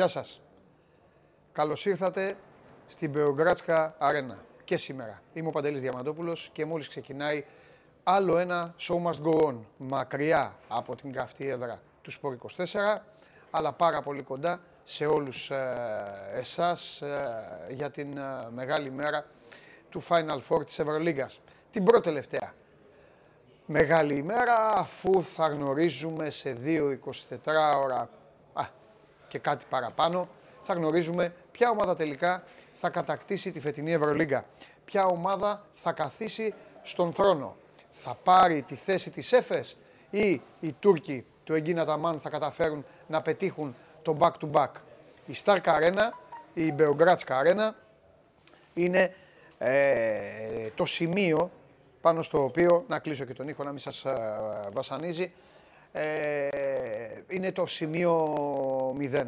Γεια σας. Καλώς ήρθατε στην Μπεογκράτσκα Αρένα και σήμερα. Είμαι ο Παντελής Διαμαντόπουλος και μόλις ξεκινάει άλλο ένα Show Must Go On. Μακριά από την καυτή έδρα του Σπορ 24, αλλά πάρα πολύ κοντά σε όλους ε, εσάς ε, για την ε, μεγάλη μέρα του Final Four της Ευρωλίγκας. Την πρώτη τελευταία μεγάλη ημέρα αφού θα γνωρίζουμε σε 2-24 ώρα α, και κάτι παραπάνω θα γνωρίζουμε ποια ομάδα τελικά θα κατακτήσει τη φετινή Ευρωλίγκα. Ποια ομάδα θα καθίσει στον θρόνο. Θα πάρει τη θέση της ΕΦΕΣ ή οι Τούρκοι του Εγκίνα Ταμάν θα καταφέρουν να πετύχουν το back-to-back. Η Στάρκα Αρένα, η Μπεογκράτσκα Αρένα είναι ε, το σημείο πάνω στο οποίο, να κλείσω και τον ήχο να μην σας ε, βασανίζει, ε, είναι το σημείο 0.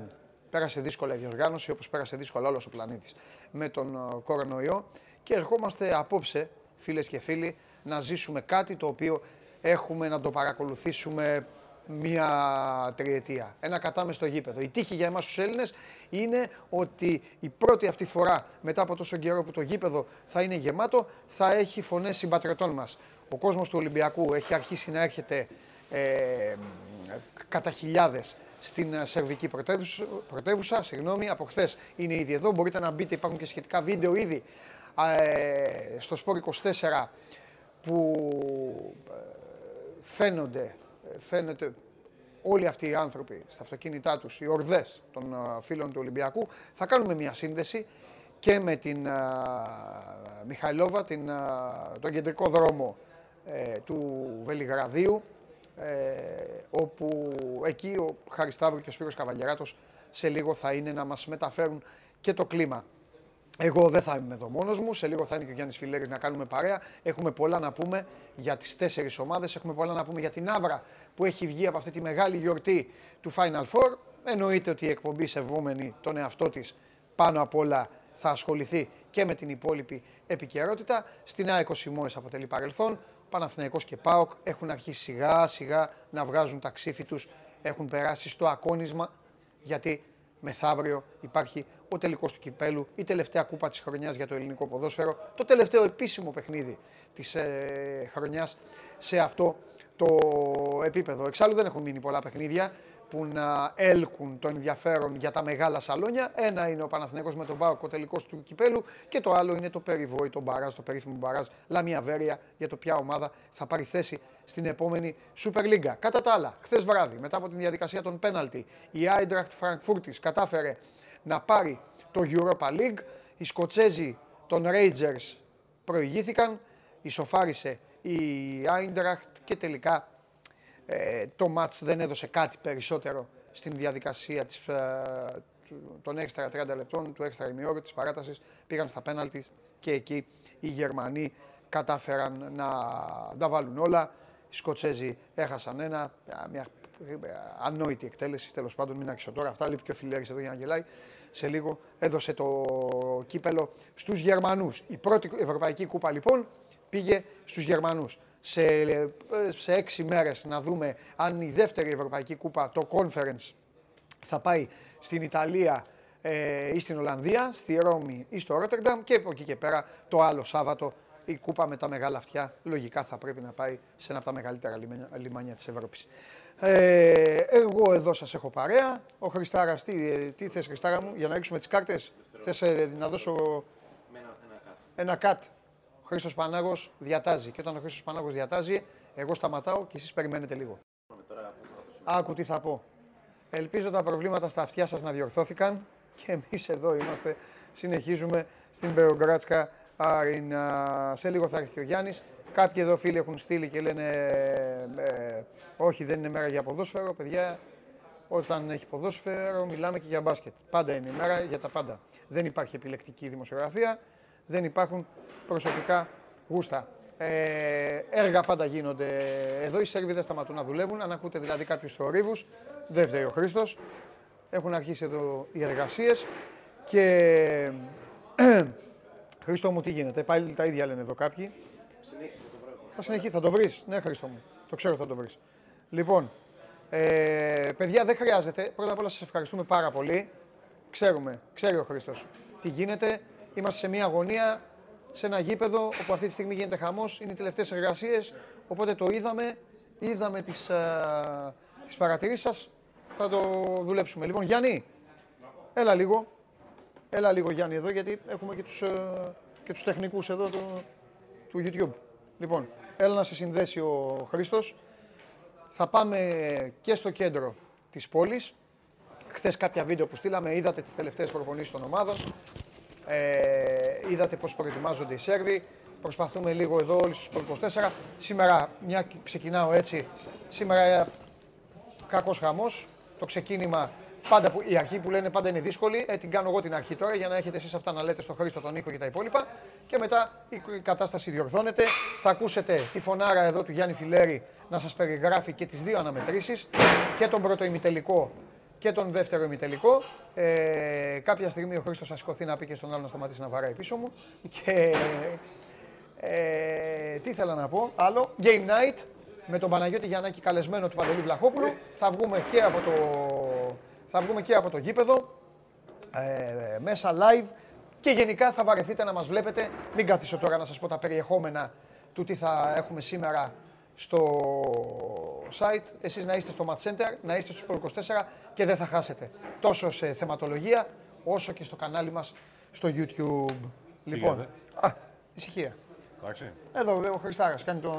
Πέρασε δύσκολα η διοργάνωση, όπως πέρασε δύσκολα όλος ο πλανήτης με τον ε, κορονοϊό και ερχόμαστε απόψε, φίλες και φίλοι, να ζήσουμε κάτι το οποίο έχουμε να το παρακολουθήσουμε μία τριετία. Ένα κατάμε στο γήπεδο. Η τύχη για εμάς τους Έλληνες είναι ότι η πρώτη αυτή φορά μετά από τόσο καιρό που το γήπεδο θα είναι γεμάτο θα έχει φωνές συμπατριωτών μας. Ο κόσμος του Ολυμπιακού έχει αρχίσει να έρχεται ε, κατά χιλιάδες στην σερβική πρωτεύουσα, πρωτεύουσα συγγνώμη, από χθες είναι ήδη εδώ. Μπορείτε να μπείτε, υπάρχουν και σχετικά βίντεο ήδη ε, στο Σπόρ 24 που ε, φαίνονται φαίνεται όλοι αυτοί οι άνθρωποι στα αυτοκίνητά τους, οι ορδές των φίλων του Ολυμπιακού, θα κάνουμε μια σύνδεση και με την Μιχαηλόβα, την, τον κεντρικό δρόμο ε, του Βελιγραδίου, ε, όπου εκεί ο Χαριστάβρου και ο Σπύρος Καβαλιαράτος σε λίγο θα είναι να μας μεταφέρουν και το κλίμα. Εγώ δεν θα είμαι εδώ μόνος μου. Σε λίγο θα είναι και ο Γιάννης Φιλέρης να κάνουμε παρέα. Έχουμε πολλά να πούμε για τις τέσσερις ομάδες. Έχουμε πολλά να πούμε για την Άβρα που έχει βγει από αυτή τη μεγάλη γιορτή του Final Four. Εννοείται ότι η εκπομπή σεβόμενη τον εαυτό της πάνω απ' όλα θα ασχοληθεί και με την υπόλοιπη επικαιρότητα. Στην Α20 μόλι αποτελεί παρελθόν. Παναθηναϊκός και ΠΑΟΚ έχουν αρχίσει σιγά σιγά να βγάζουν τα ξύφη τους, έχουν περάσει στο ακόνισμα γιατί μεθαύριο υπάρχει ο τελικός του κυπέλου, η τελευταία κούπα της χρονιάς για το ελληνικό ποδόσφαιρο, το τελευταίο επίσημο παιχνίδι της ε, χρονιάς σε αυτό το επίπεδο. Εξάλλου δεν έχουν μείνει πολλά παιχνίδια που να έλκουν το ενδιαφέρον για τα μεγάλα σαλόνια. Ένα είναι ο Παναθηναίκος με τον Πάοκ, ο τελικός του κυπέλου, και το άλλο είναι το περιβόητο μπαράζ, το περίφημο μπαράζ Λαμία Βέρεια για το ποια ομάδα θα πάρει θέση στην επόμενη Super League. Κατά τα άλλα, χθες βράδυ, μετά από την διαδικασία των πέναλτι, η Eintracht Frankfurt κατάφερε να πάρει το Europa League. Οι Σκοτσέζοι των Rangers προηγήθηκαν, ισοφάρισε η Eintracht και τελικά ε, το μάτς δεν έδωσε κάτι περισσότερο στην διαδικασία της, ε, των έξτρα 30 λεπτών, του έξτρα ημιόρου της παράτασης. Πήγαν στα πέναλτις και εκεί οι Γερμανοί κατάφεραν να τα βάλουν όλα. Οι Σκοτσέζοι έχασαν ένα, μια ανόητη εκτέλεση. Τέλος πάντων, μην άρχισε τώρα. Αυτά λείπει και ο Φιλέρη εδώ για να γελάει. Σε λίγο έδωσε το κύπελο στους Γερμανούς. Η πρώτη Ευρωπαϊκή Κούπα λοιπόν πήγε στους Γερμανούς. Σε, σε έξι μέρες να δούμε αν η δεύτερη Ευρωπαϊκή Κούπα, το Conference, θα πάει στην Ιταλία ε, ή στην Ολλανδία, στη Ρώμη ή στο Ρότερνταμ και από εκεί και πέρα το άλλο Σάββατο η κούπα με τα μεγάλα αυτιά λογικά θα πρέπει να πάει σε ένα από τα μεγαλύτερα λιμάνια της Ευρώπης. Ε, εγώ εδώ σας έχω παρέα. Ο Χριστάρας, τι, τι θες Χριστάρα μου, για να ρίξουμε τις κάρτες; Θες ε, να δώσω ένα, ένα κάτ. Ο Χρήστος Πανάγος διατάζει και όταν ο Χρήστος Πανάγος διατάζει, εγώ σταματάω και εσείς περιμένετε λίγο. Άκου τι θα πω. Ελπίζω τα προβλήματα στα αυτιά σας να διορθώθηκαν και εμείς εδώ είμαστε, συνεχίζουμε στην Μπεογκράτσκα Άρινα. Σε λίγο θα έρθει και ο Γιάννης. Κάποιοι εδώ φίλοι έχουν στείλει και λένε ε, όχι δεν είναι μέρα για ποδόσφαιρο. Παιδιά, όταν έχει ποδόσφαιρο μιλάμε και για μπάσκετ. Πάντα είναι η μέρα για τα πάντα. Δεν υπάρχει επιλεκτική δημοσιογραφία, δεν υπάρχουν προσωπικά γούστα. Ε, έργα πάντα γίνονται εδώ. Οι Σέρβοι δεν σταματούν να δουλεύουν. Αν ακούτε δηλαδή κάποιους θορύβους, δεν φταίει ο Χρήστος. Έχουν αρχίσει εδώ οι εργασίες και. Χρήστο μου, τι γίνεται; Πάλι τα ίδια λένε εδώ κάποιοι. Θα συνεχίσει, θα το βρεις. Ναι, Χρήστο μου. Το ξέρω θα το βρεις. Λοιπόν, ε, παιδιά, δεν χρειάζεται. Πρώτα απ' όλα σας ευχαριστούμε πάρα πολύ. Ξέρουμε, ξέρει ο Χρήστος τι γίνεται. Είμαστε σε μια αγωνία, σε ένα γήπεδο όπου αυτή τη στιγμή γίνεται χαμός. Είναι οι τελευταίες εργασίες. Οπότε το είδαμε, είδαμε τις τις παρατηρήσεις σας. Θα το δουλέψουμε. Λοιπόν, Γιάννη, έλα λίγο. Έλα λίγο Γιάννη εδώ γιατί έχουμε και τους, ε, και τους τεχνικούς εδώ του, του YouTube. Λοιπόν, έλα να σε συνδέσει ο Χρήστος. Θα πάμε και στο κέντρο της πόλης. Χθες κάποια βίντεο που στείλαμε, είδατε τις τελευταίες προπονήσεις των ομάδων. Ε, είδατε πώς προετοιμάζονται οι Σέρβοι. Προσπαθούμε λίγο εδώ όλοι στους 24. Σήμερα, μια ξεκινάω έτσι, σήμερα κακός χαμός. Το ξεκίνημα Πάντα που, η αρχή που λένε πάντα είναι δύσκολη. Ε, την κάνω εγώ την αρχή τώρα για να έχετε εσείς αυτά να λέτε στο Χρήστο, τον Νίκο και τα υπόλοιπα. Και μετά η κατάσταση διορθώνεται. Θα ακούσετε τη φωνάρα εδώ του Γιάννη Φιλέρη να σας περιγράφει και τις δύο αναμετρήσεις. Και τον πρώτο ημιτελικό και τον δεύτερο ημιτελικό. Ε, κάποια στιγμή ο Χρήστος θα σηκωθεί να πει και στον άλλο να σταματήσει να βαράει πίσω μου. Και ε, τι ήθελα να πω, άλλο. Game night με τον Παναγιώτη Γιαννάκη καλεσμένο του Παντελή Βλαχόπουλου. Θα βγούμε και από το θα βγούμε και από το γήπεδο, ε, μέσα live και γενικά θα βαρεθείτε να μας βλέπετε. Μην καθίσω τώρα να σας πω τα περιεχόμενα του τι θα έχουμε σήμερα στο site. Εσείς να είστε στο Match Center, να είστε στο 24 και δεν θα χάσετε τόσο σε θεματολογία όσο και στο κανάλι μας στο YouTube. Λοιπόν, α, ησυχία. Εντάξει. Εδώ ο Χριστάρας κάνει το.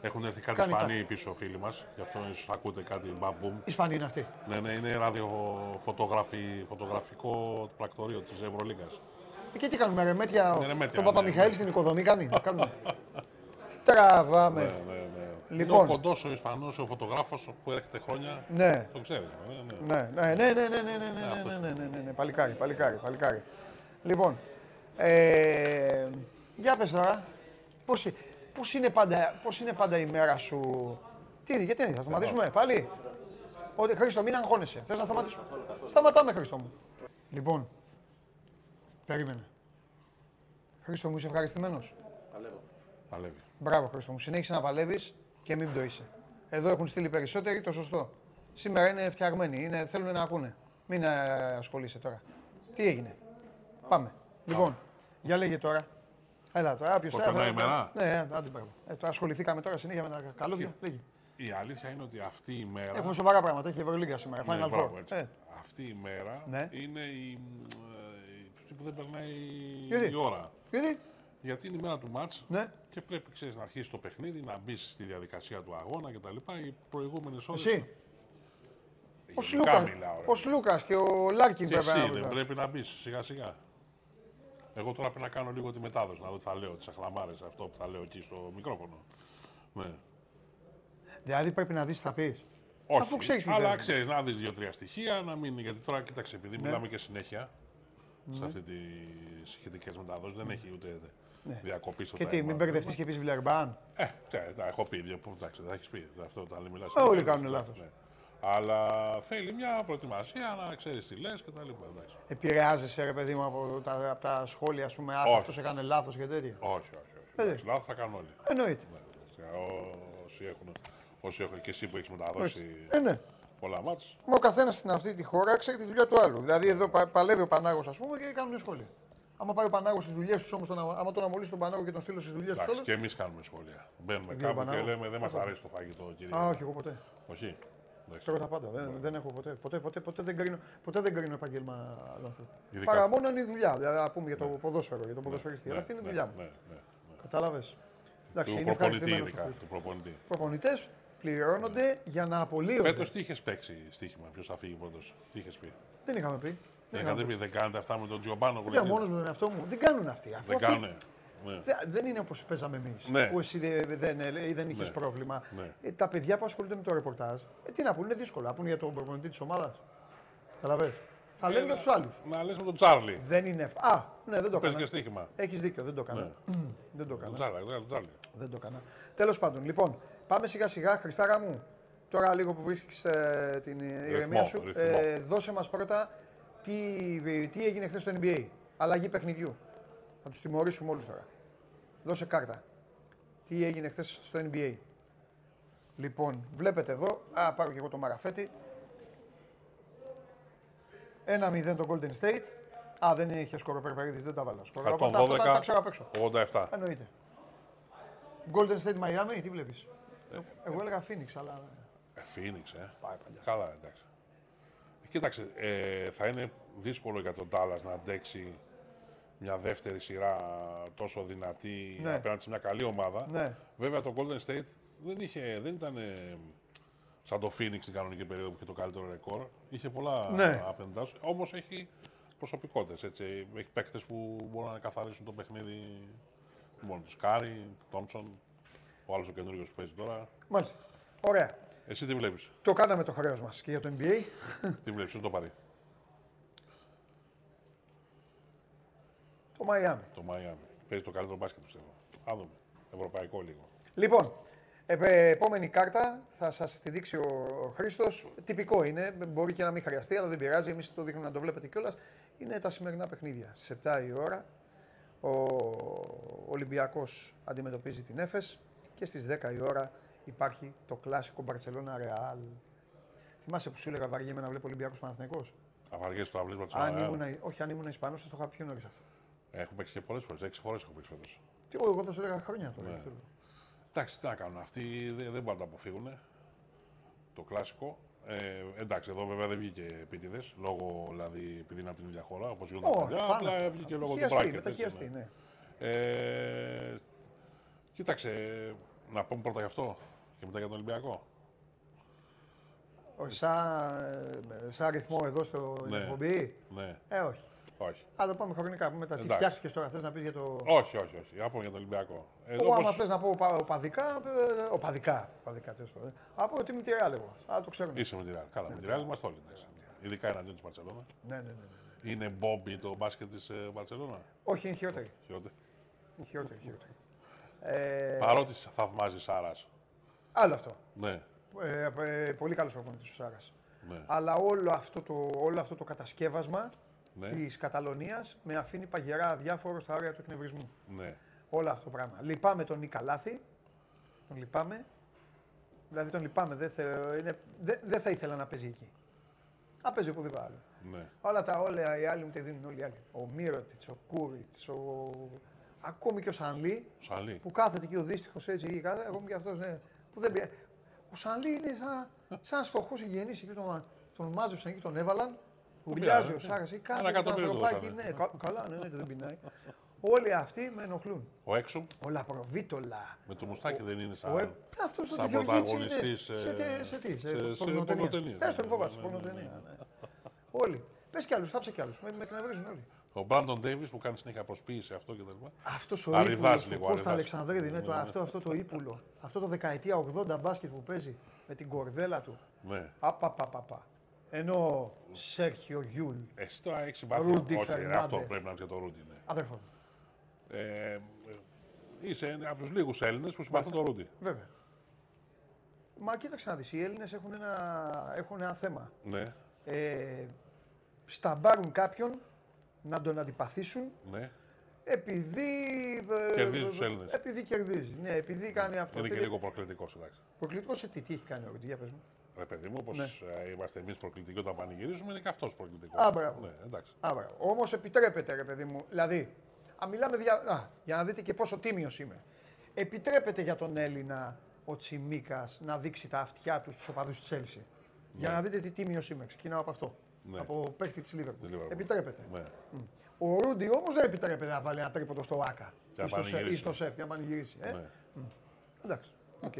Έχουν έρθει κάτι Ισπανοί πίσω φίλοι μας, γι' αυτό ίσως ακούτε κάτι μπαμπουμ. Ισπανοί είναι αυτοί. Ναι, ναι, είναι φωτογραφικό πρακτορείο της Ευρωλίγα. Ε, και τι κάνουμε, ρε Μέτια, ναι, τον ναι, Παπα-Μιχαήλ ναι. στην οικοδομή κάνει. κάνουμε. Τραβάμε. Ναι, ναι, ναι. Λοιπόν. Είναι ο κοντός ο Ισπανός, ο φωτογράφος που έρχεται χρόνια. Ναι. Το ξέρεις. Ναι, ναι, ναι, ναι, ναι, ναι, ναι, ναι, ναι, ναι, ναι, παλικάρι, παλικάρι, παλικάρι. Λοιπόν, ε, για πες τώρα, πώς, πώς, είναι πάντα, πώς είναι πάντα η μέρα σου; Τι είναι, γιατί είναι, θα σταματήσουμε πάλι; Ότι Χρήστο, μην αγχώνεσαι. Θες να σταματήσουμε; Σταματάμε, Χρήστο μου. Λοιπόν, περίμενε. Χρήστο μου, είσαι ευχαριστημένος; Παλεύω. Παλεύει. Μπράβο, Χρήστο μου. Συνέχισε να παλεύεις και μην πτωείσαι. Εδώ έχουν στείλει περισσότεροι, το σωστό. Σήμερα είναι φτιαγμένοι, είναι, θέλουν να ακούνε. Μην ε, ασχολείσαι τώρα. Τι έγινε; Πάμε. Λοιπόν, για λέγε τώρα. Έλα τώρα, ποιος θα περνάει η μέρα; Ναι, άντε ε, τώρα ασχοληθήκαμε τώρα συνέχεια με τα καλούδια. Η αλήθεια είναι ότι αυτή η μέρα. Έχουμε σοβαρά πράγματα. Έχει Ευρωλίγα σήμερα. Ναι, Final Four. Ε. Αυτή η μέρα ναι. είναι η. Ε, που δεν περνάει Γιατί; η ώρα. Γιατί; Γιατί είναι η μέρα του μάτς ναι. και πρέπει ξέρεις, να αρχίσει το παιχνίδι, να μπει στη διαδικασία του αγώνα κτλ. Οι προηγούμενες ώρες. Εσύ. Ο Λούκας και ο Λάρκιν πρέπει να δεν πρέπει να μπεις σιγά σιγά. Εγώ τώρα πρέπει να κάνω λίγο τη μετάδοση, να δω τι θα λέω, τις αχλαμάρες, αυτό που θα λέω εκεί στο μικρόφωνο. Ναι. Δηλαδή πρέπει να δεις τι θα πεις. Όχι, Αφού ξέρεις αλλά ξέρεις να δεις δύο-τρία στοιχεία, να μην. Γιατί τώρα κοίταξε, επειδή ναι. μιλάμε και συνέχεια ναι. σε αυτή τι σχετικές μεταδόσεις, δεν έχει ούτε ναι. διακοπής στο Και τι, μην μπερδευτείς και πεις Βιλερμπάν; Ε, τα έχω πει. Εντάξει, θα έχεις πει. Αυτό τα μιλάς. Όλοι κάνουν λάθος. Ναι. Αλλά θέλει μια προετοιμασία να ξέρεις τι λες και τα λοιπά. Επηρεάζεσαι, ρε παιδί μου, από τα, από τα σχόλια, ας πούμε, αν αυτός έκανε λάθος και τέτοια. Όχι, όχι. όχι. Λάθος θα κάνουν όλοι. Εννοείται. Ναι, όσοι έχουν, όσοι έχουν και εσύ που έχεις μεταδώσει ε, ναι. πολλά μάτια. Μα ο καθένας στην αυτή τη χώρα ξέρει τη δουλειά του άλλου. Δηλαδή εδώ παλεύει ο Πανάγος, ας πούμε, και κάνουν σχόλια. Άμα πάει ο Πανάγος στις δουλειές τους όμως, άμα τον αμολύσει τον Πανάγο και τον στείλω στις δουλειές τους. Και εμείς κάνουμε σχόλια. Μπαίνουμε κάπου και λέμε δεν μας αρέσει το φαγητό, κύριε. Α, όχι, εγώ ποτέ. Όχι. Ξέρω τα πάντα. Δεν, δεν έχω ποτέ, ποτέ, ποτέ, ποτέ, δεν κρίνω, ποτέ δεν κρίνω επάγγελμα άλλου Παρά μόνο είναι η δουλειά. Δηλαδή, να πούμε για το ναι. ποδόσφαιρο, για το ποδοσφαιριστή. Ναι. αυτή είναι η δουλειά μου. Ναι. ναι, ναι. Κατάλαβες. Εντάξει, είναι ευχαριστημένος. Προπονητή. Προπονητές πληρώνονται για να απολύονται. Φέτος τι είχες παίξει στοίχημα, ποιος θα φύγει πρώτος. Τι είχες πει; Δεν είχαμε πει. Δεν, είχατε πει, δεν κάνετε αυτά με τον Τζιομπάνο που λέει. μόνος με τον εαυτό μου. Δεν κάνουν αυτοί. Δεν κάνουν. Ναι. Δεν είναι όπως παίζαμε εμείς. Ναι. Που εσύ δεν, δεν, δεν είχες ναι. πρόβλημα. Ναι. Ε, τα παιδιά που ασχολούνται με το ρεπορτάζ, ε, τι να πούνε, είναι δύσκολο. Να πούνε για τον προπονητή της ομάδας. Καταλαβαίνετε. Θα λένε για τους άλλους. Να λες με τον Τσάρλι. Δεν είναι εύκολο. Α, ναι, δεν το έκανα. και στοίχημα. Έχεις δίκιο, δεν το έκανα. Ναι. δεν το έκανα. Τον Τσάρλι, δεν το έκανα. Τέλος πάντων, λοιπόν, πάμε σιγά σιγά, Χριστάρα μου. Τώρα λίγο που βρίσκεις ε, την ηρεμία σου, ε, δώσε μας πρώτα τι, τι έγινε χθες στο NBA. Αλλαγή παιχνιδιού. Θα τους τιμωρήσουμε όλους τώρα. Δώσε κάρτα. Τι έγινε χθες στο NBA. Λοιπόν, βλέπετε εδώ, α, πάρω και εγώ το μαραφέτη. 1-0 το Golden State. Α, δεν είχε σκορ ο Περπερίδης, δεν τα βάλα. Σκορ. 112, Οπότε αυτά τα, τα ξέρω απ' έξω. 87. Εννοείται. Golden State Miami, τι βλέπεις; Εγώ έλεγα Phoenix, αλλά... Ε, Phoenix, ε. Πάει παλιά. Καλά, εντάξει. Κοίταξε, ε, θα είναι δύσκολο για τον Τάλλας να αντέξει μια δεύτερη σειρά τόσο δυνατή Ναι. απέναντι σε μια καλή ομάδα. Ναι. Βέβαια το Golden State δεν, είχε, δεν ήταν ε, σαν το Phoenix στην κανονική περίοδο που είχε το καλύτερο ρεκόρ. Είχε πολλά Ναι. απέναντά σου. Όμως έχει προσωπικότητες. Έχει παίκτες που μπορούν να καθαρίσουν το παιχνίδι μόνο τους. Κάρι, Τόμψον, ο άλλος ο καινούριο που παίζει τώρα. Μάλιστα. Ωραία. Εσύ τι βλέπεις, Το κάναμε το χρέος μας και για το NBA. τι βλέπεις, το πάρει. Το Miami. Το Miami. Παίζει το καλύτερο μπάσκετ πιστεύω. Ας δούμε. Ευρωπαϊκό λίγο. Λοιπόν, επε- επόμενη κάρτα θα σας τη δείξει ο, ο Χρήστος. Τυπικό είναι, μπορεί και να μην χρειαστεί, αλλά δεν πειράζει. Εμείς το δείχνουμε να το βλέπετε κιόλας. Είναι τα σημερινά παιχνίδια. Στι 7 η ώρα ο Ολυμπιακός αντιμετωπίζει την Έφες και στις 10 η ώρα υπάρχει το κλασικό Μπαρσελόνα Ρεάλ. Θυμάσαι που σου έλεγα βαριέμαι να βλέπω Ολυμπιακό Παναθυνικό. Αβαριέ το αυλίσμα τη Αν ήμουν, όχι, αν ήμουν Ισπανός, θα το είχα πιο νωρίς αυτό. Έχω παίξει και πολλές φορές. Έξι φορές έχω παίξει φέτος. Τι εγώ, εγώ θα σου έλεγα χρόνια τώρα. Ναι. ξέρω. Εντάξει, τι να κάνουν. Αυτοί δεν, δεν μπορούν να τα αποφύγουν. Το κλασικό. Ε, εντάξει, εδώ βέβαια δεν βγήκε επίτηδες, λόγω δηλαδή επειδή είναι από την ίδια χώρα, όπως γίνονται Όχι, παλιά. πάνω Απλά αυτό. βγήκε λόγω του Χιαστεί, bracket. μεταχιαστεί, έτσι, ναι. ναι. Ε, κοίταξε, να πούμε πρώτα γι' αυτό και μετά για τον Ολυμπιακό. Όχι, σαν, ε, σαν αριθμό εδώ στο Ναι. εκπομπή. Ναι, Ε, όχι. όχι. Α το πάμε χρονικά μετά. Τι Εντάξει. φτιάχτηκες τώρα, θες να πεις για το. Όχι, όχι, όχι. Για να πούμε για τον Ολυμπιακό. Ε, Εγώ, άμα όπως- θε να πω οπα- οπαδικά, ε, οπαδικά. οπαδικά τέλος πάντων. Από τη Μητυρά λέγω. Α το ξέρουμε. Είσαι με τη Real. Καλά, με τη Real είμαστε όλοι. εντάξει. Ειδικά εναντίον της Μπαρσελόνα. Ναι, ναι, ναι, ναι. Είναι Μπόμπι το μπάσκετ της Μπαρσελόνα; Όχι, είναι χειρότερη. Χειρότερη. Είναι χειρότερη. χειρότερη. Ε, Παρότι θαυμάζει Σάρας. Άλλο αυτό. Ναι, Ε, ε, πολύ καλός προπονητής ο Σάρας. ναι. Αλλά όλο αυτό το, όλο αυτό το κατασκεύασμα Ναι. της Καταλωνίας με αφήνει παγερά αδιάφορο στα όρια του εκνευρισμού. ναι. Όλο αυτό το πράγμα. Λυπάμαι τον Νίκα Λάθη. Τον λυπάμαι. Δηλαδή τον λυπάμαι. Δεν, θε, είναι, δεν, δεν θα ήθελα να παίζει εκεί. Να παίζει οπουδήποτε άλλο. ναι. Όλα τα όλα οι άλλοι μου τη δίνουν όλοι οι άλλοι. Ο Μύρωτιτς, ο Κούριτς, ο... ακόμη και ο Σανλή Σαλή. που κάθεται εκεί ο δύστιχος έτσι ή κάθε, ακόμη και αυτός ναι. Που δεν πια... Ο Σανλή είναι σαν, σαν φτωχό συγγενής εκεί τον, τον μάζεψαν και τον έβαλαν. Ουρλιάζει πειράζει, ο Σάρας ή Ένα κάθε εκατομμύριο ανθρωπάκι. δώσανε. Ναι, κα- καλά, ναι, ναι, δεν πεινάει. Όλοι αυτοί με ενοχλούν. Ο Έξουμ Ο Λαπροβίτολα. με το μουστάκι δεν είναι σαν. Ο, ε, αυτός το σαν Γεωργίτσι είναι. πρωταγωνιστής, Σε, ε, τι- σε τι, σε, σε- σε πορνοταινία. πορνοταινίες, Πες τον ναι, φοβάσαι, ναι, ναι, ναι, πορνοταινία. ναι. Όλοι. Πες κι άλλους, θάψε κι άλλους. Με, με εκνευρίζουν όλοι. Ο Μπράντον Ντέιβις που κάνει συνέχεια προσποίηση αυτό κτλ. Αυτός ο Αριδάς ύπουλος του λίγο, Κώστα αριδάς. Αλεξανδρίδη, ναι, το, Ναι, ναι. αυτό, αυτό το ύπουλο. Αυτό το δεκαετία 80 μπάσκετ που παίζει με την κορδέλα του. Ναι. Απαπαπαπα. Ενώ ο Σέρχιο Γιούλ, Εσύ τώρα έχεις συμπάθεια. Ρούντι Όχι, ρε, Φερνάντεθ. αυτό πρέπει να είναι για το Ρούντι. Ναι. αδερφό μου. Ε, ε, είσαι από τους λίγους Έλληνες που συμπαθούν τον Ρούντι. Βέβαια. Μα κοίταξε να δεις, οι Έλληνες έχουν ένα, έχουν ένα θέμα. Ναι, Ε, σταμπάρουν κάποιον να τον αντιπαθήσουν ναι. επειδή... ε, Κερδίζεις τους Έλληνες. Επειδή κερδίζει, ναι, επειδή κάνει αυτό. Είναι και επειδή... λίγο προκλητικός, εντάξει. Προκλητικός σε τι, τι έχει κάνει ο Ρουντί, για πες μου. Ρε παιδί μου, όπως Ναι. είμαστε εμείς προκλητικοί όταν πανηγυρίζουμε, είναι και αυτός προκλητικός. Α, μπράβο. Ναι, εντάξει. Άρα, όμως επιτρέπεται, ρε παιδί μου. Δηλαδή, α, μιλάμε για, α, για να δείτε και πόσο τίμιος είμαι. Επιτρέπεται για τον Έλληνα ο Τσιμίκας να δείξει τα αυτιά του στους οπαδούς της Έλση. Για να δείτε τι τίμιος είμαι. Ξεκινάω από αυτό. Ναι. Από παίκτη της Λίβερπουλ. Της Liverpool. Επιτρέπεται. Ναι. Ο Ρούντι όμως δεν επιτρέπεται να βάλει ένα τρίποντο στο Άκα Και να ή στο, σε- ή πανηγυρίσει. στο σεφ για να πανηγυρίσει. Ε; ναι. Εντάξει. Οκ.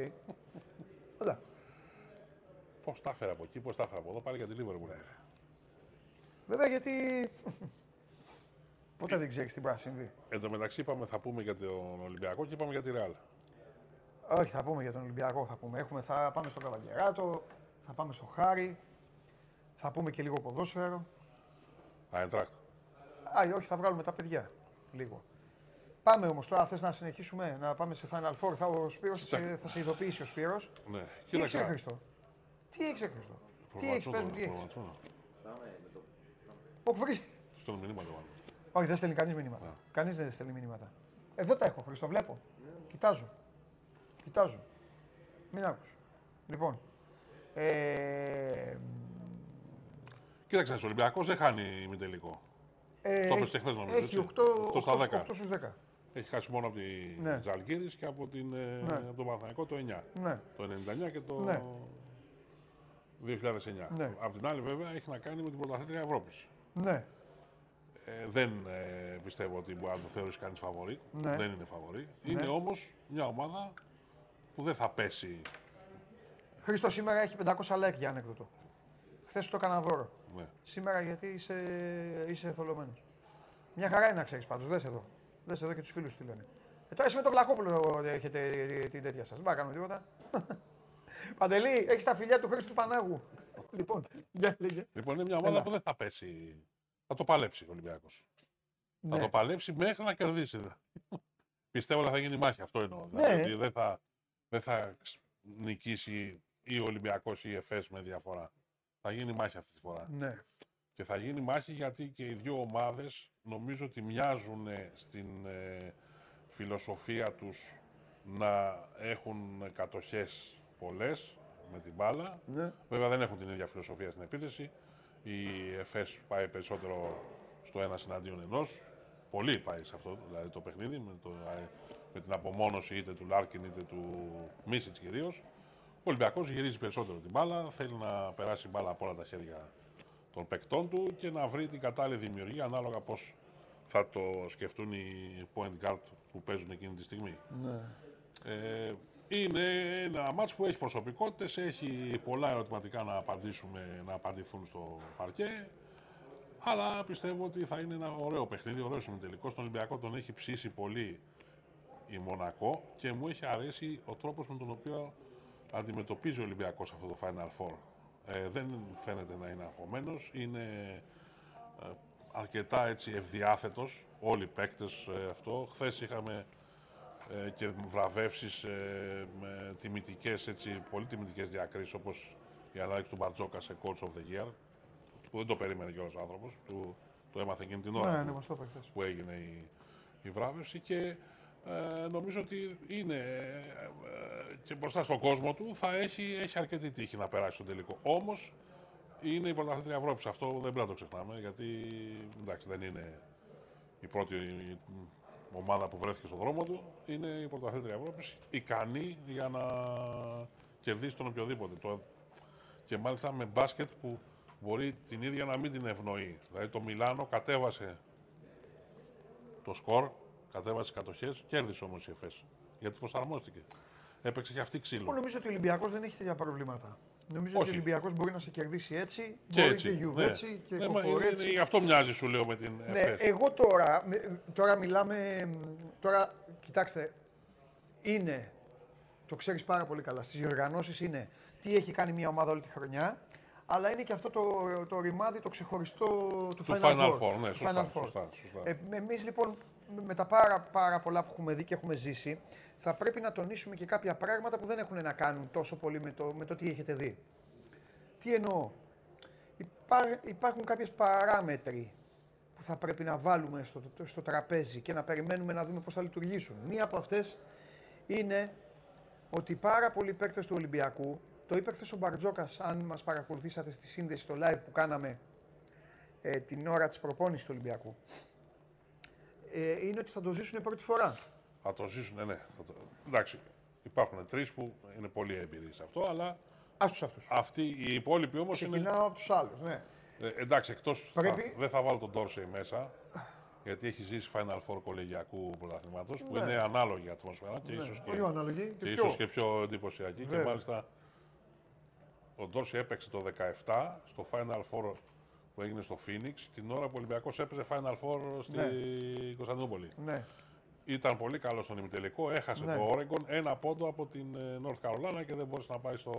Εντάξει. Πώς τα έφερα από εκεί, πώς τα έφερα από εδώ, πάλι για τη Λίβερπουλ. Βέβαια γιατί. Ποτέ δεν ξέρεις τι μπορεί να συμβεί. Εν τω μεταξύ είπαμε θα πούμε για τον Ολυμπιακό και είπαμε για τη Ρεάλ. Όχι, θα πούμε για τον Ολυμπιακό. Θα, πούμε. Έχουμε, θα πάμε στο Καβαλιεράτο, θα πάμε στο Χάρι, θα πούμε και λίγο ποδόσφαιρο. Αϊντράχτ. Α, όχι, θα βγάλουμε τα παιδιά λίγο. Πάμε όμως τώρα, θες να συνεχίσουμε, να πάμε σε Final Four. Θα, ο Σπύρος θα, σε, θα σε ειδοποιήσει ο Σπύρος. Ναι, Τι έχεις κοίταξε. ρε Χρήστο. Τι έχεις ρε Χρήστο. Τι έχεις, πες μου, τι έχεις; Όχι, βρεις. Στον μηνύματα μάλλον. Όχι, δεν στέλνει κανείς μηνύματα. Κανείς δεν στέλνει μηνύματα. Εδώ τα έχω, Χρήστο, βλέπω. Κοιτάζω. Κοιτάζω. Μην άκους. Λοιπόν. Ε, Κοίταξε, ο Ολυμπιακός δεν χάνει ημιτελικό. Ε, Το είπες και χθες νομίζω, Έχει έτσι. 8, Οκτώ στα 10. 8 στους 10. Έχει χάσει μόνο από τη Ναι. Τζαλγκύρη και από, την, ε, Ναι. από τον Παναθηναϊκό το 9. Ναι. Το 99 και το Ναι. 2009. Ναι. Απ' την άλλη, βέβαια, έχει να κάνει με την πρωταθλήτρια Ευρώπης. Ναι. Ε, δεν ε, πιστεύω ότι μπορεί να το θεωρήσει κανείς φαβορή. Ναι. Δεν είναι φαβορή. Είναι όμως μια ομάδα που δεν θα πέσει. Χρήστο σήμερα έχει 500 like για ανέκδοτο. Χθες το έκανα δώρο. Ναι. Σήμερα γιατί είσαι, είσαι θολωμένος. Μια χαρά είναι να ξέρεις πάντως. Δες εδώ. Δες εδώ και τους φίλους τι λένε. Ε, τώρα εσύ με τον Βλαχόπουλο έχετε την τέτοια σας. Δεν πάμε να κάνουμε τίποτα. Παντελή, έχεις τα φιλιά του Χρήστου του Πανάγου. λοιπόν, για λέγε. Λοιπόν, είναι μια ομάδα Έλα. που δεν θα πέσει. Θα το παλέψει ο Ολυμπιακός. Θα Ναι. το παλέψει μέχρι να κερδίσει. Πιστεύω ότι θα γίνει μάχη. Αυτό εννοώ. Ναι. Δηλαδή, ότι δεν θα, δεν θα ξ- νικήσει ή ο Ολυμπιακός ή η ΕΦΕΣ με διαφορά. Θα γίνει μάχη αυτή τη φορά. Ναι. Και θα γίνει μάχη γιατί και οι δύο ομάδες νομίζω ότι μοιάζουν στην ε, φιλοσοφία τους να έχουν κατοχές πολλές με την μπάλα. ναι. Βέβαια δεν έχουν την ίδια φιλοσοφία στην επίθεση. Η ΕΦΕΣ πάει περισσότερο στο ένα εναντίον ενός. Πολύ πάει σε αυτό δηλαδή το παιχνίδι με, το, ε, με την απομόνωση είτε του Λάρκιν είτε του Μίσιτς κυρίως. Ο Ολυμπιακός γυρίζει περισσότερο την μπάλα, θέλει να περάσει μπάλα από όλα τα χέρια των παικτών του και να βρει την κατάλληλη δημιουργία ανάλογα πώς θα το σκεφτούν οι point guard που παίζουν εκείνη τη στιγμή. ναι. Ε, είναι ένα μάτς που έχει προσωπικότητες, έχει πολλά ερωτηματικά να απαντήσουμε, να απαντηθούν στο παρκέ. Αλλά πιστεύω ότι θα είναι ένα ωραίο παιχνίδι, ωραίο συμμετελικό. Στον Ολυμπιακό τον έχει ψήσει πολύ η Μονακό και μου έχει αρέσει ο τρόπος με τον οποίο αντιμετωπίζει ο Ολυμπιακός αυτό το Final Four. Ε, δεν φαίνεται να είναι αγχωμένος, είναι ε, αρκετά έτσι ευδιάθετος, όλοι οι παίκτες ε, αυτό. Χθες είχαμε ε, και βραβεύσεις ε, με τιμητικές, έτσι, πολύ τιμητικές διακρίσεις όπως η ανάλυση του Μπαρτζόκα σε Coach of the Year που δεν το περίμενε κιόλας ο άνθρωπος, του, το έμαθε εκείνη την ώρα Ναι, που- ναι, μας το είπε χθες. που έγινε η, η βράβευση και ε, νομίζω ότι είναι ε, ε, και μπροστά στον κόσμο του θα έχει, έχει αρκετή τύχη να περάσει στον τελικό. Όμως είναι η πρωταθλήτρια Ευρώπης. Αυτό δεν πρέπει να το ξεχνάμε γιατί εντάξει, δεν είναι η πρώτη ομάδα που βρέθηκε στον δρόμο του. Είναι η πρωταθλήτρια Ευρώπης ικανή για να κερδίσει τον οποιοδήποτε. Το, και μάλιστα με μπάσκετ που μπορεί την ίδια να μην την ευνοεί. Δηλαδή το Μιλάνο κατέβασε το σκορ, κατέβασε κατοχές, κέρδισε όμως η ΕΦΕΣ. Γιατί προσαρμόστηκε. Έπαιξε και αυτή Εγώ ξύλο. νομίζω ότι ο Ολυμπιακός δεν έχει τέτοια προβλήματα. Νομίζω Όχι. ότι ο Ολυμπιακός μπορεί να σε κερδίσει έτσι, Και μπορεί έτσι. και γιουβέτσι και ναι, μα είναι- κοκορέτσι. είναι- αυτό μοιάζει, σου λέω, με την Ναι, ΕΦΕΣ. εγώ τώρα, με- τώρα μιλάμε, τώρα κοιτάξτε, είναι, το ξέρεις πάρα πολύ καλά, στις διοργανώσεις είναι τι έχει κάνει μια ομάδα όλη τη χρονιά, αλλά είναι και αυτό το, το ρημάδι, το ξεχωριστό του, Του Final, Final Four. Four, ναι, Του σωστά, Final Four. σωστά, σωστά. Ε, εμείς λοιπόν με τα πάρα, πάρα πολλά που έχουμε δει και έχουμε ζήσει, θα πρέπει να τονίσουμε και κάποια πράγματα που δεν έχουν να κάνουν τόσο πολύ με το, με το τι έχετε δει. Τι εννοώ; Υπά, υπάρχουν κάποιες παράμετροι που θα πρέπει να βάλουμε στο, στο τραπέζι και να περιμένουμε να δούμε πώς θα λειτουργήσουν. Μία από αυτές είναι ότι πάρα πολλοί παίκτες του Ολυμπιακού, το είπε χθες ο Μπαρτζόκας, αν μας παρακολουθήσατε στη σύνδεση στο live που κάναμε ε, την ώρα της προπόνησης του Ολυμπιακού, ε, είναι ότι θα το ζήσουν πρώτη φορά. Θα το ζήσουν, ναι. Θα το... Εντάξει, υπάρχουν τρεις που είναι πολύ έμπειροι σε αυτό, αλλά Ας τους αυτούς. αυτοί οι υπόλοιποι όμως είναι. Ξεκινάω από τους άλλους, ναι. Ε, εντάξει, εκτό. Πρέπει- Δεν θα βάλω τον Ντόρσεϊ μέσα. Γιατί έχει ζήσει Final Four κολεγιακού πρωταθλήματος που Ναι. είναι ανάλογη η ατμόσφαιρα και ίσως και, Πολύ αναλογή και, και ίσως πιο. και πιο εντυπωσιακή. Και Βέβαια. μάλιστα ο Ντόρσεϊ έπαιξε το 17 στο Final Four που έγινε στο Phoenix την ώρα που ο Ολυμπιακός έπαιζε Final Four στη Ναι. Κωνσταντινούπολη. Ναι. Ήταν πολύ καλό στον ημιτελικό, έχασε Ναι. το Oregon ένα πόντο από την ε, North Carolina και δεν μπόρεσε να πάει στο,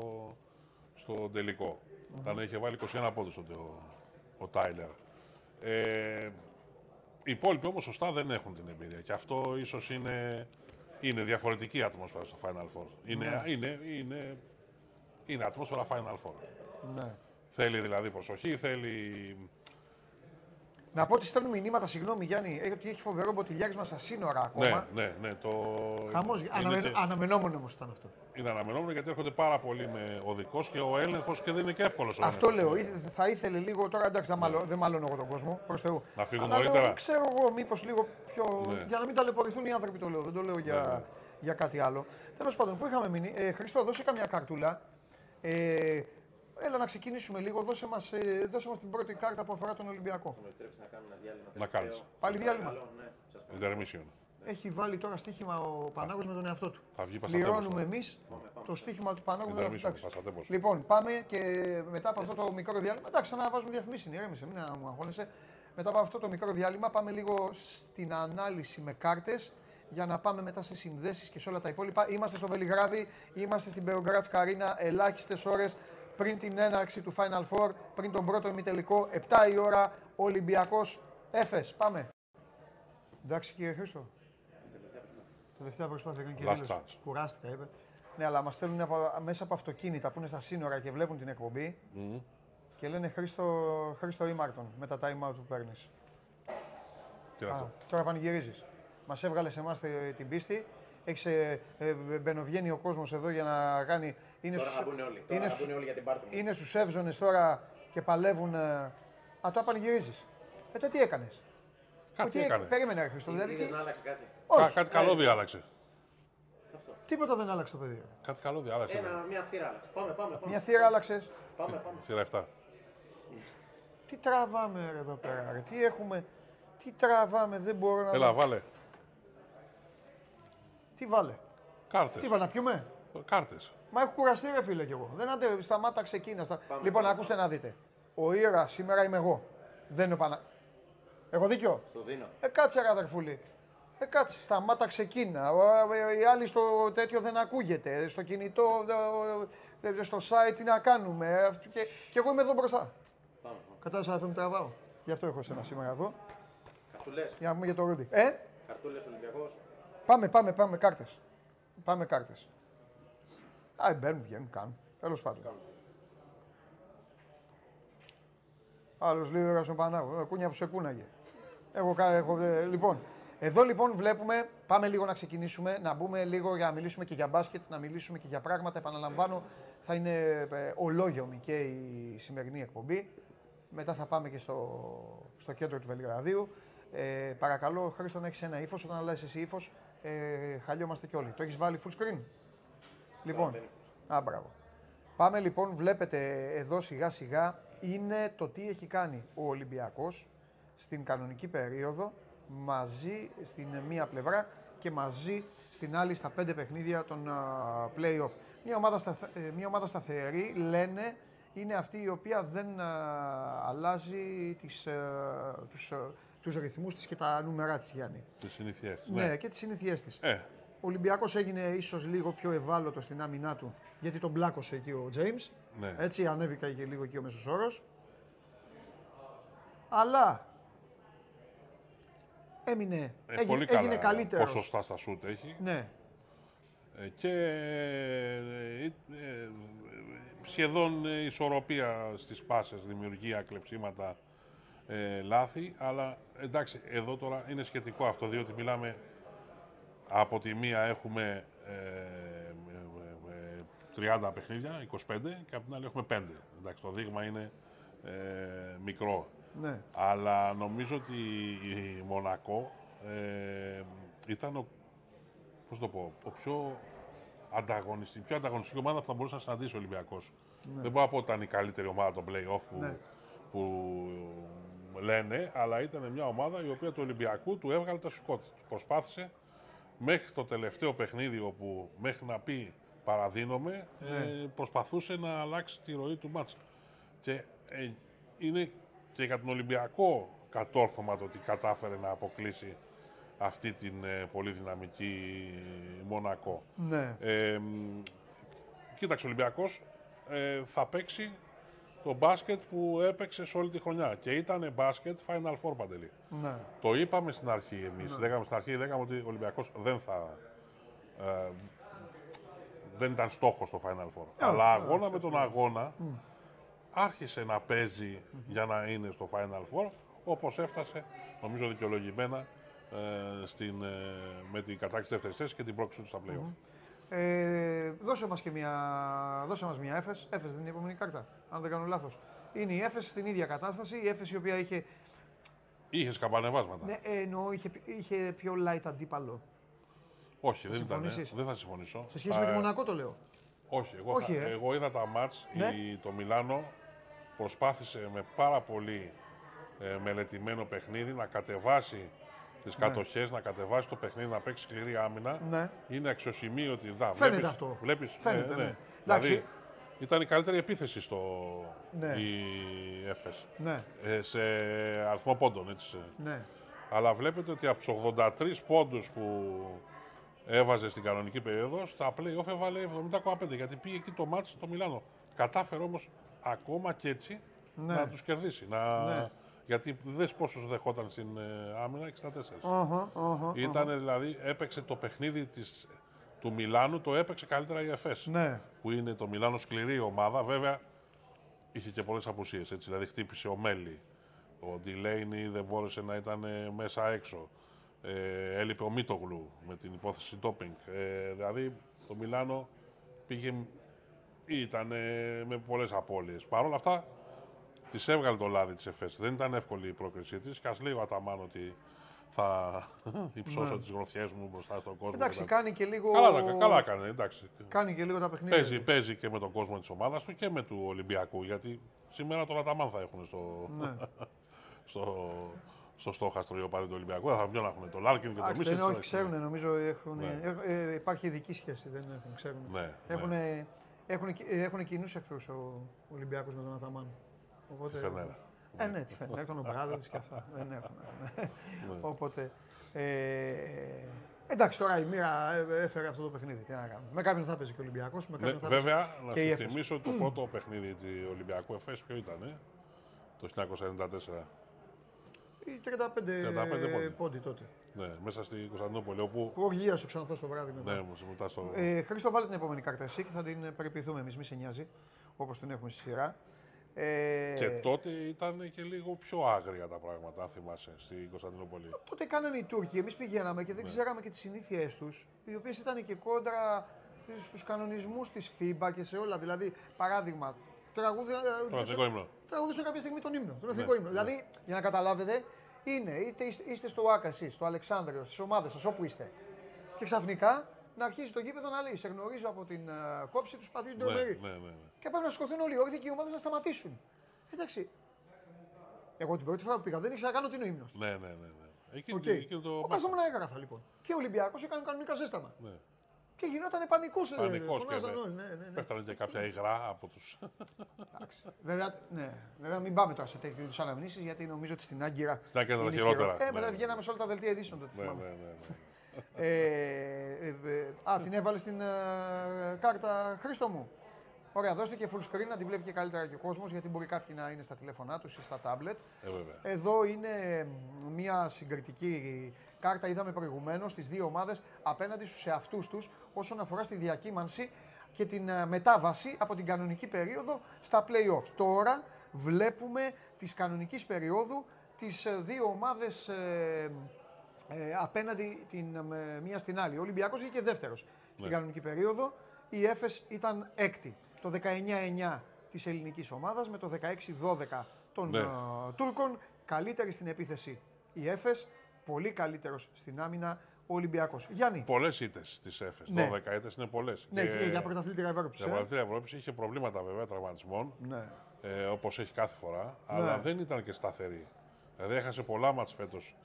στο τελικο Ήταν, είχε βάλει 21 πόντους τότε ο, ο Τάιλερ. Ε, οι υπόλοιποι όμως σωστά δεν έχουν την εμπειρία και αυτό ίσως είναι, είναι διαφορετική ατμόσφαιρα στο Final Four. Είναι, είναι, είναι, είναι ατμόσφαιρα Final Four. ναι. Θέλει δηλαδή προσοχή, θέλει Να πω ότι στέλνουν μηνύματα, συγγνώμη Γιάννη, ε, ότι έχει φοβερό μποτιλιάρισμα στα σύνορα ακόμα. Ναι, ναι, ναι. Το... Χαμός, είναι, αναμε, και- αναμενόμενο όμως ήταν αυτό. είναι αναμενόμενο γιατί έρχονται πάρα πολύ με οδικός και ο έλεγχος και δεν είναι και εύκολος. Αυτό λέω. ήθε- Θα ήθελε λίγο τώρα, εντάξει, δεν μάλλον, δεν μάλλωνω εγώ τον κόσμο προς Θεού. Να φύγουν Αλλά λέω, νωρίτερα. ξέρω εγώ, μήπως λίγο πιο. Ναι. Για να μην ταλαιπωρηθούν οι άνθρωποι το λέω. Δεν το λέω για, για κάτι άλλο. Τέλος πάντων, πού είχαμε μείνει. Ε, Χριστό, δώσε καμιά καρτούλα. Ε, έλα να ξεκινήσουμε λίγο. Δώσε μας ε, δώσε μας την πρώτη κάρτα που αφορά τον Ολυμπιακό. Να κάνεις. Πάλι διάλειμμα. Intermission. Έχει βάλει τώρα στοίχημα ο Πανάγος με τον εαυτό του. Θα βγει πασατέμπος Πληρώνουμε τώρα. εμείς το στοίχημα του Πανάγου με τον Intermission, εαυτό του. πασατέμπος. Λοιπόν, πάμε και μετά από αυτό το μικρό διάλειμμα. Εντάξει, να βάζουμε διαφημίσει, ηρέμησε, μην μου αγχώνεσαι. Μετά από αυτό το μικρό διάλειμμα, πάμε λίγο στην ανάλυση με κάρτες για να πάμε μετά σε συνδέσεις και σε όλα τα υπόλοιπα. Είμαστε στο Βελιγράδι, είμαστε στην Beograd Καρίνα, ελάχιστες ώρες πριν την έναρξη του Final Four, πριν τον πρώτο ημιτελικό, 7 η ώρα, Ολυμπιακός Έφε. Πάμε. Εντάξει κύριε Χρήστο. Τελευταία προσπάθεια έκανε και Last δήλωση. chance. Κουράστηκα, είπε. Ναι, αλλά μας στέλνουν από, μέσα από αυτοκίνητα που είναι στα σύνορα και βλέπουν την εκπομπή και λένε Χρήστο, Χρήστο Ήμαρτον με τα time out που παίρνεις. Τι είναι αυτό; Τώρα πανηγυρίζεις. Μας έβγαλες σε εμά την πίστη. Έχεις, ε, ε, μπαινοβγαίνει ο κόσμος εδώ για να κάνει. Είναι Τώρα στους- θα μπουν όλοι. Τώρα είναι θα στους- μπουν όλοι για την πάρτι μου. είναι στους εύζωνες τώρα και παλεύουν. ε, Α, τώρα πανηγυρίζεις. Μετά τι έκανες; Κάτι έκανε. Περίμενε, ρε Χρήστο. Δηλαδή, Είδες τι... να άλλαξε κάτι; Κα- Όχι, Κάτι καλό διάλεξε. τίποτα δεν άλλαξε το παιδί. ρε. Κάτι καλό διάλεξε. Ένα, μια θύρα άλλαξε. Πάμε, πάμε, πάμε. Μια θύρα άλλαξες. Πάμε, πάμε. Θύρα 7. Τι τραβάμε ρε, εδώ πέρα, ρε. τι έχουμε, τι τραβάμε, δεν μπορώ να Έλα, δω. βάλε. Τι βάλε, Κάρτες. τι βάλε να πιούμε; Κάρτες. Μα έχω κουραστεί ρε φίλε κι εγώ. Δεν αντε, σταμάτα ξεκίνα. Στα... λοιπόν, ακούστε να δείτε. Ο Ήρα σήμερα είμαι εγώ. Δεν είναι ο Πανα... Έχω δίκιο; Το δίνω. Ε, κάτσε ρε αδερφούλη. Ε, κάτσε, σταμάτα ξεκίνα. Ο- ε, Οι άλλοι στο τέτοιο δεν ακούγεται. Στο κινητό, ε, ε, στο site τι να κάνουμε. Ε, Και, και εγώ είμαι εδώ μπροστά. Πάμε. πάμε. Κατάλαβα αυτό που τραβάω. Γι' αυτό έχω σένα σήμερα εδώ. Καρτούλες. Για να πούμε για το Ρούντι. Ε, Καρτούλες Ολυμπιακός. Πάμε, πάμε, πάμε, κάρτε. Πάμε κάρτε. Α, μπαίνουν, βγαίνουν, κάνουν. Τέλος πάντων. Άλλος λέει ο στον Πανάγος. Ε, Κούνια που σε κούναγε. Έχω, κα- έχω, ε, λοιπόν, εδώ λοιπόν βλέπουμε, πάμε λίγο να ξεκινήσουμε, να μπούμε λίγο για να μιλήσουμε και για μπάσκετ, να μιλήσουμε και για πράγματα. Επαναλαμβάνω, θα είναι ε, ολόγιομη και η σημερινή εκπομπή. Μετά θα πάμε και στο, στο κέντρο του Βελιγραδίου. Ε, παρακαλώ, Χρήστο, να έχεις ένα ύφος. Όταν αλλάζεις εσύ ύφος, ε, χαλιόμαστε κι όλοι. Το έχεις βάλει full screen; Λοιπόν, α, μπράβο. Πάμε λοιπόν, βλέπετε εδώ σιγά σιγά είναι το τι έχει κάνει ο Ολυμπιακός στην κανονική περίοδο μαζί στην μία πλευρά και μαζί στην άλλη στα πέντε παιχνίδια των α, play-off. Μια ομάδα, σταθε- ε, μια ομάδα σταθερή λένε είναι αυτή η οποία δεν α, αλλάζει τις, ε, τους, ε, τους ρυθμούς της και τα νούμερά της Γιάννη. Τις συνήθειές της. Ναι, και τις συνήθειές της. Ε, Ο Ολυμπιακός έγινε ίσως λίγο πιο ευάλωτο στην άμυνά του γιατί τον μπλάκωσε εκεί ο James. Ναι. Έτσι ανέβηκα και λίγο εκεί ο μέσος όρος. Αλλά έμεινε. ε, έγινε, πολύ έγινε καλά καλύτερος. ποσοστά στα σούτ έχει. Ναι, Ε, και ε, ε, σχεδόν ε, ισορροπία στις πάσες, δημιουργία, κλεψίματα, ε, λάθη. Αλλά εντάξει, εδώ τώρα είναι σχετικό αυτό, διότι μιλάμε από τη μία έχουμε ε, ε, ε, 30 παιχνίδια, 25, και από την άλλη έχουμε 5. Εντάξει, το δείγμα είναι ε, μικρό. ναι. Αλλά νομίζω ότι η Μονακό ε, ήταν ο, πώς το πω, ο πιο ανταγωνιστική, πιο ανταγωνιστική ομάδα που θα μπορούσε να συναντήσει ο Ολυμπιακός. Δεν μπορώ να πω ότι ήταν η καλύτερη ομάδα των play-off που, Ναι. που λένε, αλλά ήταν μια ομάδα η οποία του Ολυμπιακού του έβγαλε τα σκότ. Προσπάθησε μέχρι το τελευταίο παιχνίδι όπου μέχρι να πει παραδίνομαι, ε, προσπαθούσε να αλλάξει τη ροή του μάτσα. Και ε, είναι και για τον Ολυμπιακό κατόρθωμα το ότι κατάφερε να αποκλείσει αυτή την ε, πολύ δυναμική Μονακό. ναι. Ε, μ, κοίταξε, ο Ολυμπιακός ε, θα παίξει το μπάσκετ που έπαιξες σε όλη τη χρονιά. Και ήταν μπάσκετ Final Four, Παντελή. ναι. Το είπαμε στην αρχή εμείς. Λέγαμε στην αρχή λέγαμε ότι ο Ολυμπιακός δεν θα... ε, δεν ήταν στόχος το Final Four. Αλλά αγώνα με τον αγώνα άρχισε να παίζει για να είναι στο Final Four όπως έφτασε, νομίζω δικαιολογημένα, ε, στην, ε, με την κατάκτηση δεύτερης θέσης και την πρόκληση του στα play-off. Ε, δώσε μας και μια, δώσε μας μια έφες. Έφες δεν είναι η επόμενη κάρτα, αν δεν κάνω λάθος. Είναι η έφες στην ίδια κατάσταση, η έφες η οποία είχε, Είχες σκαμπανεβάσματα. ναι, ε, εννοώ, είχε, είχε πιο light αντίπαλο. Όχι, δεν ήταν. συμφωνήσεις; Δεν θα συμφωνήσω. Σε σχέση Θα- με τη Μονακό το λέω. Όχι, εγώ, Όχι, θα- ε. εγώ είδα τα μάτς, Ναι. η- το Μιλάνο προσπάθησε με πάρα πολύ ε, μελετημένο παιχνίδι να κατεβάσει τις κατοχές, να κατεβάσει το παιχνίδι, να παίξει σκληρή άμυνα. Ναι. Είναι αξιοσημείωτη. Δα, Φαίνεται βλέπεις, αυτό. Βλέπεις, Φαίνεται, ε, ναι. Δηλαδή, Εντάξει. ήταν η καλύτερη επίθεση στο Ναι. η ΕΦΕΣ. Ναι, Ε, σε αριθμό πόντων, έτσι. σε- ναι. Αλλά βλέπετε ότι από τους 83 πόντους που έβαζε στην κανονική περίοδο, στα play-off έβαλε 70,5 γιατί πήγε εκεί το μάτς το Μιλάνο. Κατάφερε όμως ακόμα και έτσι Ναι. να τους κερδίσει. Να... Ναι. Γιατί δες πόσους δεχόταν στην ε, άμυνα, 64. Αχα, αχα. Ήταν δηλαδή, έπαιξε το παιχνίδι της, του Μιλάνου, το έπαιξε καλύτερα η ΕΦΕΣ. Ναι, Που είναι το Μιλάνο σκληρή ομάδα, βέβαια είχε και πολλές απουσίες, έτσι, δηλαδή χτύπησε ο Μέλι. Ο Ντιλέινι δεν μπόρεσε να ήταν ε, μέσα έξω. Ε, έλειπε ο Μίτογλου με την υπόθεση ντόπινγκ. Ε, δηλαδή το Μιλάνο πήγε, ήταν ε, με πολλές απώλειες. Παρ' όλα αυτά της έβγαλε το λάδι της ΕΦΕΣ. Δεν ήταν εύκολη η πρόκρισή της. Και ας λέει ο Αταμάν ότι θα υψώσω τις γροθιές μου μπροστά στον κόσμο. Ναι. εντάξει, και τα- κάνει και λίγο... Καλά, τα- καλά έκανε, εντάξει. Κάνει και λίγο τα παιχνίδια. Παίζει, παίζει και με τον κόσμο της ομάδας του και με του Ολυμπιακού. Γιατί σήμερα τον Αταμάν θα έχουν στο, Ναι. στο, στο στόχαστρο οι οπαδοί του Ολυμπιακού. Θα ποιον έχουν, τον Λάρκιν και τον Εντάξει, Μίσελ. δεν, όχι, ξέρουν, νομίζω έχουν, Ναι. ε, ε, υπάρχει ειδική σχέση, δεν έχουν, ξέρουν. Ναι, Έχουν, ναι. έχουν, έχουν κοινούς εχθρούς ο Ολυμπιακός με τον Αταμάν. Οπότε, Φενέρα. Ε, ναι, τι φαίνεται. Τον Ομπράδο και αυτά. δεν έχουν. ναι. Οπότε. Ε, εντάξει, τώρα η μοίρα ε, έφερε αυτό το παιχνίδι. Τι να κάνουμε. Με κάποιον θα παίζει και ο Ολυμπιακός. Με Ναι, κάποιον θα παίζει. βέβαια, να και η σου Έφεση. θυμίσω το πρώτο παιχνίδι του Ολυμπιακού Εφές ποιο ήταν, ε; το 1994. Οι 35, 35 πόντοι. πόντι τότε. Ναι, μέσα στη Κωνσταντινούπολη, όπου. Που οργίασε ο Ξανθό το βράδυ μετά. Ναι, μου μετά στο. Ε, Χρήστο, βάλε την επόμενη κάρτα εσύ και θα την ε, περιποιηθούμε εμείς. Μη σε νοιάζει, όπως την έχουμε στη σειρά. Ε, Και τότε ήταν και λίγο πιο άγρια τα πράγματα, αν θυμάσαι, στην Κωνσταντινούπολη. Τότε κάνανε οι Τούρκοι. Εμείς πηγαίναμε Ναι. και δεν ξέραμε και τις συνήθειές τους, οι οποίες ήταν και κόντρα στους κανονισμούς της FIBA και σε όλα. Δηλαδή, παράδειγμα, τραγούδια. Το εθνικό ύμνο. Τραγουδούσαν κάποια στιγμή τον ύμνο, τον εθνικό Ναι, ύμνο. Δηλαδή, για να καταλάβετε, είναι είτε είστε, είστε στο ΟΑΚΑ εσείς, στο Αλεξάνδρειο, στις ομάδες σας, όπου είστε. Και ξαφνικά να αρχίσει το γήπεδο να λέει: Σε γνωρίζω από την ε, κόψη του σπαθιού την Ναι, ναι, τρομερή. ναι, ναι. Και πρέπει να σηκωθούν όλοι οι όρθιοι και οι ομάδες να σταματήσουν. Εντάξει. Εγώ την πρώτη φορά που πήγα δεν ήξερα καν ότι είναι ο ύμνος. Ναι, ναι, ναι. ναι. Εκεί, Οκ. εκεί το Ο μέσα. καθόμουν να έγραφα λοιπόν. Και ο Ολυμπιακός έκανε κανονικά ζέσταμα. Ναι. Και γινόταν πανικός. Πανικός και φωνάζαν ναι. όλοι. Ναι, ναι, ναι. Πέφτανε και κάποια υγρά από τους... Βέβαια, ναι. Βέβαια, μην πάμε τώρα σε τέτοιου είδους αναμνήσεις γιατί νομίζω ότι στην Άγκυρα. Στην Άγκυρα τα είναι χειρότερα. χειρό- Ε, μετά Ναι. βγαίναμε σε όλα τα δελτία ειδήσεων τότε. ναι, θυμάμαι. Ναι, ναι, ναι. Ε, ε, ε, α, την έβαλες στην ε, κάρτα Χρήστο μου. Ωραία, δώστε και full screen να την βλέπει και καλύτερα και ο κόσμος γιατί μπορεί κάποιοι να είναι στα τηλέφωνά τους ή στα tablet. Ε, βέβαια. Εδώ είναι μ, μια συγκριτική κάρτα, είδαμε προηγουμένως τι δύο ομάδες απέναντι στους εαυτούς τους όσον αφορά στη διακύμανση και την ε, μετάβαση από την κανονική περίοδο στα play-off. Τώρα βλέπουμε της κανονικής περίοδου τις ε, δύο ομάδες ε, ε, απέναντι την, ε, μία στην άλλη. Ο Ολυμπιακός βγήκε δεύτερος στην Ναι. κανονική περίοδο. Η Έφες ήταν έκτη. Το 19-9 της ελληνικής ομάδας με το 16-12 των Ναι. ε, Τούρκων. Καλύτερη στην επίθεση η Έφες, πολύ καλύτερος στην άμυνα ο Ολυμπιακός. Γιάννη, Πολλές ήττες της ΕΦΕΣ. Ναι. 12 ήττες είναι πολλές. ναι, και για πρωταθλήτρια Ευρώπης. Για ε. πρωταθλήτρια Ευρώπης είχε προβλήματα βέβαια τραυματισμών, Ναι. ε, όπως έχει κάθε φορά, αλλά δεν ήταν και σταθερή. Δηλαδή έχασε πολλά μάτς φέτος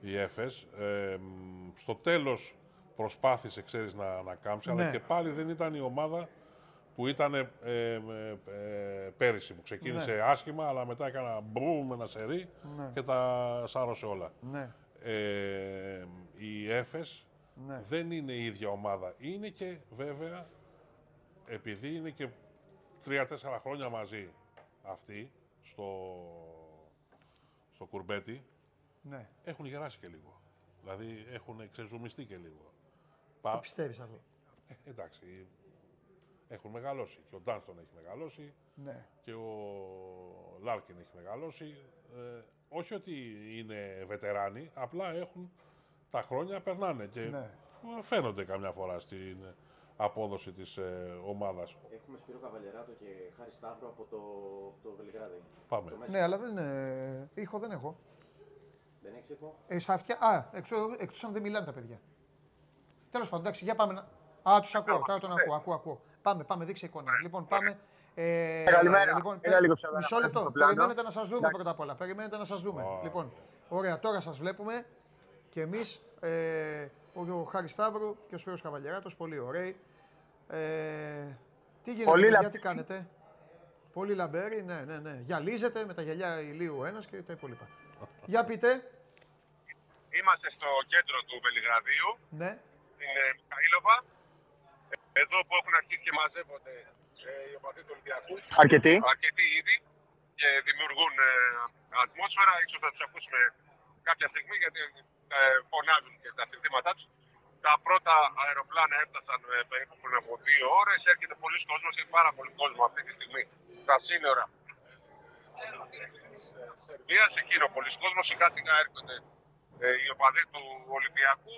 η ΕΦΕΣ. Ε, μ, στο τέλος προσπάθησε, ξέρεις, να, να κάμψει, Ναι. αλλά και πάλι δεν ήταν η ομάδα που ήταν ε, ε, ε, πέρυσι, που ξεκίνησε Ναι. άσχημα, αλλά μετά έκανα μπούμ ένα σερί Ναι. και τα σάρωσε όλα. Ναι. Ε, η ΕΦΕΣ Ναι. δεν είναι η ίδια ομάδα. Είναι και βέβαια, επειδή είναι και τρία-τέσσερα χρόνια μαζί αυτοί στο, στο κουρμπέτι, ναι. έχουν γεράσει και λίγο. Δηλαδή έχουν ξεζουμιστεί και λίγο. Το Πα, πιστεύεις αυτό; ε, εντάξει, έχουν μεγαλώσει. Και ο Ντάνστον έχει μεγαλώσει Ναι. και ο Λάρκιν έχει μεγαλώσει. Ε, όχι ότι είναι βετεράνοι, απλά έχουν τα χρόνια περνάνε και Ναι. φαίνονται καμιά φορά στην απόδοση της ε, ομάδας. Έχουμε Σπύρο Καβαλιεράτο και Χάρη Σταύρο από το, το Βελιγράδι. Πάμε. Το Μέση. Ναι, αλλά δεν είναι. Ήχο δεν έχω. Δεν έχεις ήχο. Ε, στα αυτιά. Α, εκτό εκτός αν δεν μιλάνε τα παιδιά. Τέλος πάντων, εντάξει, για πάμε να. Α, τους ακούω, τώρα τον ακούω, ακούω, ακούω. Πάμε, πάμε, δείξε εικόνα. Λοιπόν, πάμε. Ε, Καλημέρα. Λοιπόν, Έλα λίγο πιο μισό πέρα, λεπτό. στο πλάνο. Περιμένετε να σας δούμε Εντάξει. πρώτα απ' όλα. Περιμένετε να σας δούμε. Ωραία. Λοιπόν, ωραία, τώρα σας βλέπουμε και εμείς. Ε, ο, ο Χάρης Σταύρου και ο Σπύρος Καβαλιεράτος, πολύ ωραίοι. Ε, τι γίνεται, Πολύ παιδιά, λαμπ- τι κάνετε; Πολύ λαμπέρι, ναι, ναι, ναι. Γυαλίζετε με τα γυαλιά ηλίου ο ένας και τα υπόλοιπα. Για πείτε, Είμαστε στο κέντρο του Βελιγραδίου, ναι, στην ε, Μιχαήλοβα. Ε, Εδώ που έχουν αρχίσει και μαζεύονται ε, οι οπαδοί του Ολυμπιακού, Αρκετοί. αρκετοί ήδη και δημιουργούν ε, ατμόσφαιρα. Ίσως θα τους ακούσουμε κάποια στιγμή γιατί ε, φωνάζουν και τα συνθήματά τους. Τα πρώτα αεροπλάνα έφτασαν ε, περίπου πριν από δύο ώρες. Έρχεται πολλοί κόσμος, έχει πάρα πολύ κόσμο αυτή τη στιγμή στα σύνορα της ε, Σερβίας. Εκεί είναι ο πολλής κόσμος. Σιγά σιγά έρχονται ε, οι οπαδοί του Ολυμπιακού.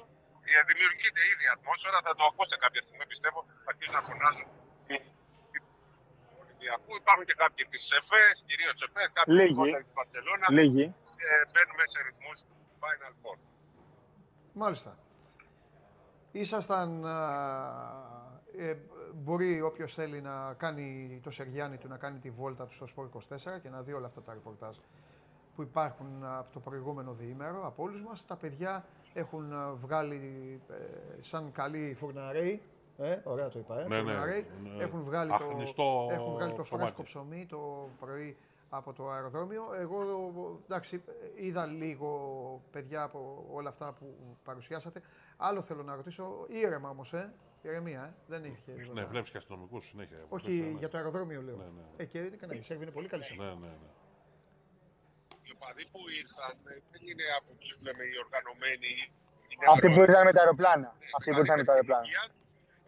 Ε, δημιουργείται ήδη η ατμόσφαιρα, θα το ακούσετε κάποια στιγμή πιστεύω, θα αρχίσουν να φωνάζουν του Ολυμπιακού. Υπάρχουν και κάποιοι της ΕΦΕΣ, κυρίως της ΕΦΕΣ, κάποιοι Λίγοι. λιγότεροι της Μπαρσελόνα. Λίγοι. Και μπαίνουμε σε ρυθμούς Final Four. μάλιστα. Ήσασταν, α, ε, μπορεί όποιος θέλει να κάνει το Σεργιάννη του να κάνει τη βόλτα του στο Σπορ 24 και να δει όλα αυτά τα ρεπορτάζ που υπάρχουν από το προηγούμενο διήμερο από όλους μας. Τα παιδιά έχουν α, βγάλει ε, σαν καλοί φουρναρέοι, ε, ωραία το είπα, ε, Ναι, ναι, φουρναρέοι. ναι. Έχουν βγάλει Αχνηστό το, έχουν βγάλει το ψωμάκι. φρέσκο ψωμί το πρωί από το αεροδρόμιο. Εγώ, εντάξει, είδα λίγο παιδιά από όλα αυτά που παρουσιάσατε. Άλλο θέλω να ρωτήσω, ήρεμα όμως, ε, ηρεμία, ε, δεν είχε. Ναι, βλέπει και αστυνομικούς συνέχεια. Όχι, Ναι, για το αεροδρόμιο λέω. Ναι, ναι. Ε, και είναι κανένα, η Σέρβοι είναι πολύ καλή σε αυτό. Ναι, ναι, ναι. Οι οπαδοί που ήρθαν ε, δεν είναι από τους λέμε οι οργανωμένοι. είναι Αυτοί που αγρότες. ήρθαν με τα αεροπλάνα. Αυτοί που ήρθαν με τα Μεγάλη αεροπλάνα. ηλικίας,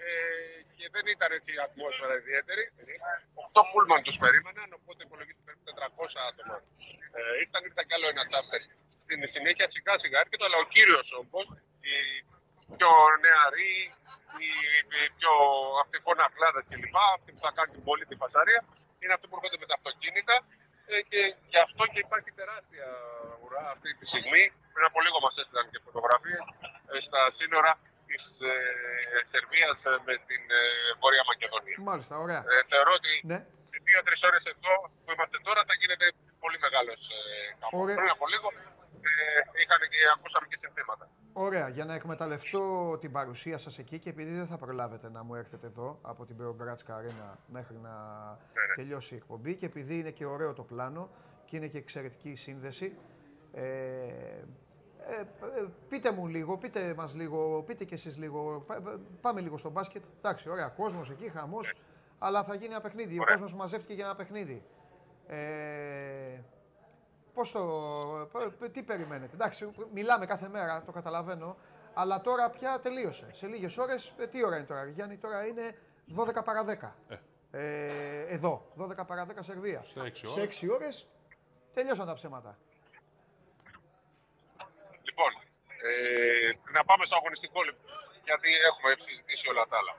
Ε, και δεν ήταν έτσι η ατμόσφαιρα ιδιαίτερη. 8 πούλμαν τους περίμεναν, οπότε υπολογίζεται περίπου 400 άτομα. Ε, ήρθαν, ήρθαν κι άλλο ένα τσάπτερ. Στην συνέχεια σιγά σιγά έρχεται, αλλά ο κύριος όμω, οι πιο νεαροί, οι, οι πιο αυτοί φωνακλάδε κλπ. Αυτοί που θα κάνουν την πολίτη φασαρία, είναι αυτοί που έρχονται με τα αυτοκίνητα. Ε, και γι' αυτό και υπάρχει τεράστια ουρά αυτή τη στιγμή. Πριν από λίγο μας έστειλαν και φωτογραφίες στα σύνορα της ε, Σερβίας με την ε, Βόρεια Μακεδονία. Μάλιστα, ωραία. Ε, θεωρώ ότι Ναι, σε δύο-τρεις ώρες εδώ που είμαστε τώρα θα γίνεται πολύ μεγάλος ε, χαμός. Ωραία. Πριν από λίγο ε, είχαν και, ακούσαμε και συνθήματα. Ωραία. Για να εκμεταλλευτώ την παρουσία σας εκεί και επειδή δεν θα προλάβετε να μου έρθετε εδώ από την Beogradzka Arena μέχρι να ναι. τελειώσει η εκπομπή και επειδή είναι και ωραίο το πλάνο και είναι και εξαιρετική η σύνδεση, ε, ε, ε, πείτε μου λίγο, πείτε μας λίγο, πείτε κι εσείς λίγο, πά- πά- πάμε λίγο στο μπάσκετ. Εντάξει, ωραία, κόσμος εκεί, χαμός, αλλά θα γίνει ένα παιχνίδι. Ο Ωραία. κόσμος μαζεύτηκε για ένα παιχνίδι. Ε, Πώς το, π- π- τι περιμένετε. Εντάξει, μιλάμε κάθε μέρα, το καταλαβαίνω, αλλά τώρα πια τελείωσε. Σε λίγες ώρες, ε, τι ώρα είναι τώρα, Γιάννη, τώρα είναι 12 παρά 10. Ε, εδώ, 12 παρά 10 Σερβίας. Σε έξι Σε ώρες. 6 ώρες τελειώσαν τα ψέματα. Λοιπόν, ε, να πάμε στο αγωνιστικό λοιπόν, γιατί έχουμε συζητήσει όλα τα άλλα.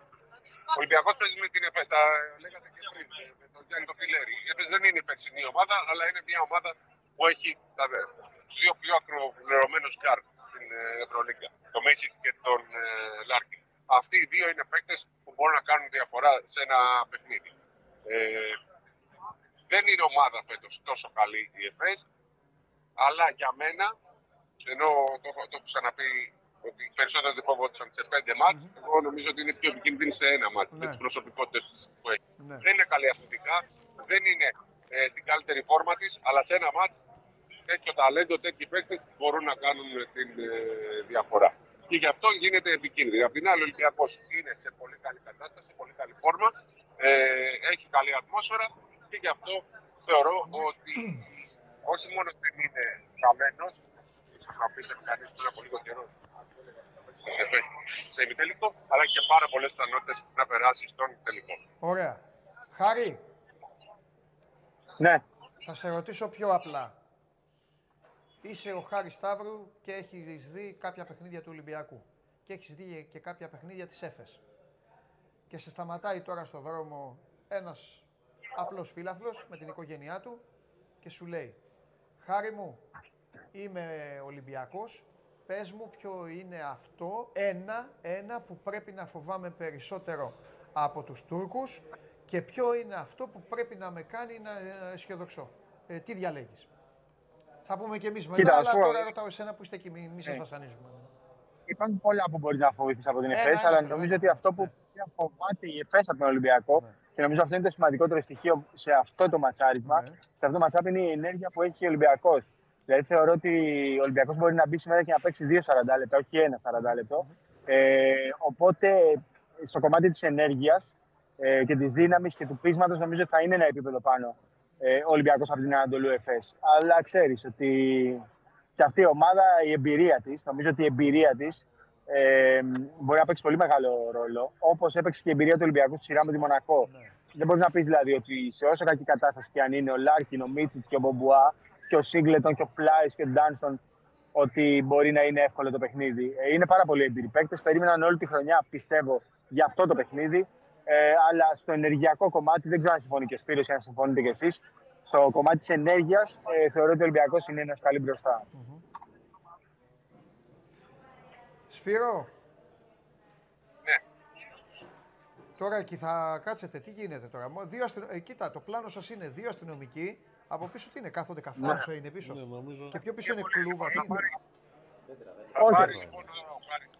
Ο Ολυμπιακός παίζει με την ΕΦΕΣ. Τα λέγατε και πριν ε, με τον Γιάννη τον Φιλέρη. Η ΕΦΕΣ δεν είναι η περσινή ομάδα, αλλά είναι μια ομάδα που έχει τα δε- τους δύο πιο ακροπληρωμένου γκάρτ στην ε, Ευρωλίγκα. Τον Μίτσιτς και τον ε, Λάρκιν. Αυτοί οι δύο είναι παίκτες που μπορούν να κάνουν διαφορά σε ένα παιχνίδι. Ε, δεν είναι ομάδα φέτος τόσο καλή η ΕΦΕΣ, αλλά για μένα ενώ το, έχω- το έχω ξαναπεί ότι οι περισσότεροι δεν φοβόντουσαν σε πέντε μάτς, εγώ νομίζω ότι είναι πιο επικίνδυνη σε ένα μάτς με Ναι. τις προσωπικότητες που έχει. Ναι. Δεν είναι καλή αθλητικά, δεν είναι ε, στην καλύτερη φόρμα της, αλλά σε ένα μάτς τέτοιο ταλέντο, τέτοιοι παίκτες μπορούν να κάνουν ε, την ε, διαφορά. Και γι' αυτό γίνεται επικίνδυνη. Απ' την άλλη, ο Ολυμπιακός είναι σε πολύ καλή κατάσταση, σε πολύ καλή φόρμα, ε, έχει καλή ατμόσφαιρα και γι' αυτό θεωρώ ότι όχι μόνο δεν είναι χαμένος, ίσως να πει κανείς πριν από λίγο καιρό, στην ΕΦΕΣ σε ημιτελικό, αλλά και πάρα πολλές πιθανότητες να περάσει στον τελικό. Ωραία. Χάρη, Ναι, θα σε ρωτήσω πιο απλά. Είσαι ο Χάρης Σταύρου και έχεις δει κάποια παιχνίδια του Ολυμπιακού και έχεις δει και κάποια παιχνίδια της ΕΦΕΣ. Και σε σταματάει τώρα στο δρόμο ένας απλός φίλαθλος με την οικογένειά του και σου λέει «Χάρη μου, είμαι Ολυμπιακός, πες μου ποιο είναι αυτό, ένα, ένα που πρέπει να φοβάμαι περισσότερο από τους Τούρκους και ποιο είναι αυτό που πρέπει να με κάνει να ε, αισιοδοξώ. Ε, τι διαλέγεις. Θα πούμε και εμείς μετά, Κοίτα, αλλά ας πούμε, τώρα ρωτάω εσένα που είστε εκεί, μην, μην σας Ε. βασανίζουμε. υπάρχουν πολλά που μπορείς να φοβηθείς από την Ένα, ΕΦΕΣ, ένα, αλλά φίλε, νομίζω ένα. ότι αυτό που Ναι. φοβάται η ΕΦΕΣ από τον Ολυμπιακό, Ναι. και νομίζω αυτό είναι το σημαντικότερο στοιχείο σε αυτό το ματσάρισμα, Ναι. σε αυτό το ματσάπ είναι η ενέργεια που έχει ο Ολυμπιακός. Δηλαδή θεωρώ ότι ο Ολυμπιακός μπορεί να μπει σήμερα και να παίξει 2-40 λεπτά, όχι ένα 40 λεπτό. Ε, οπότε στο κομμάτι της ενέργειας ε, και της δύναμης και του πείσματος νομίζω ότι θα είναι ένα επίπεδο πάνω ε, ο Ολυμπιακός από την Ανατολού ΕΦΕΣ. Αλλά ξέρεις ότι και αυτή η ομάδα, η εμπειρία της, νομίζω ότι η εμπειρία της ε, μπορεί να παίξει πολύ μεγάλο ρόλο. Όπως έπαιξε και η εμπειρία του Ολυμπιακού στη σειρά με τη Μονακό. Ναι. Δεν μπορείς να πεις δηλαδή ότι σε όσο κακή κατάσταση και αν είναι ο Λάρκιν, ο Μίτσιτς και ο Μπομπουά και ο Σίγκλετον και ο Πλάις και ο Ντάνστον, ότι μπορεί να είναι εύκολο το παιχνίδι. Ε, είναι πάρα πολύ έμπειροι παίκτες. Περίμεναν όλη τη χρονιά, πιστεύω, για αυτό το παιχνίδι. Ε, αλλά στο ενεργειακό κομμάτι, δεν ξέρω αν συμφωνεί και ο Σπύρος και αν συμφωνείτε κι εσείς. Στο κομμάτι της ενέργειας, ε, θεωρώ ότι ο Ολυμπιακός είναι ένας καλή μπροστά. Σπύρο, Ναι, τώρα εκεί θα κάτσετε, τι γίνεται τώρα; Μο- Δύο αστυνο... ε, κοίτα, το πλάνο σας είναι δύο αστυνομικοί, από πίσω τι είναι, κάθονται καθόλου είναι πίσω; Ναι, νομίζω. Και πιο πίσω είναι κλούβα. τι είναι. θα Όχι. πάρει λοιπόν ο Χάρης.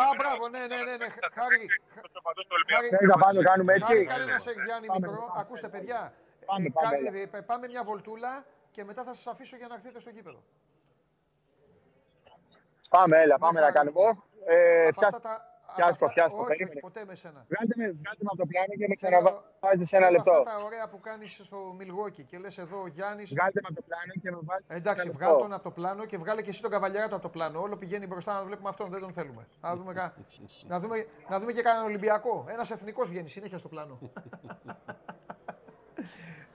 Α, μπράβο, ναι, ναι, ναι, ναι. Χάρη, Τόσο παντός του Ολυμπιακού. Χάρη, Θέλετε να πάμε να το κάνουμε έτσι. Χάρη, κάνε ένα σε Γιάννη Πάμε, μικρό. πάμε. Ακούστε, παιδιά. Πάμε, ε, πάμε, κάνε- έλα. ε, πάμε μια βολτούλα και μετά θα σας αφήσω για να έρθετε στο γήπεδο. Πάμε, έλα, πάμε να κάνουμε. Οφ, ε, Από πιάστε- αυτά τα- από πιάστε το, αυτά- πιάστε το, όχι, περίμενε. όχι, ποτέ με σένα. Βγάλτε με, βγάλτε με από το πλάνο και με Θέλω- ξαναβάζετε σε ένα θέλω λεπτό. Αυτά τα ωραία που κάνεις στο Μιλγόκι και λες εδώ ο Γιάννης. Βγάλτε με από το πλάνο και με βάζετε σε Εντάξει, ένα βγάλ λεπτό. τον από το πλάνο και βγάλε και εσύ τον καβαλιαράτο από το πλάνο. Όλο πηγαίνει μπροστά να βλέπουμε αυτόν, δεν τον θέλουμε. Να δούμε, κα... να δούμε, να δούμε και κανέναν Ολυμπιακό. Ένας εθνικός βγαίνει συνέχεια στο πλάνο.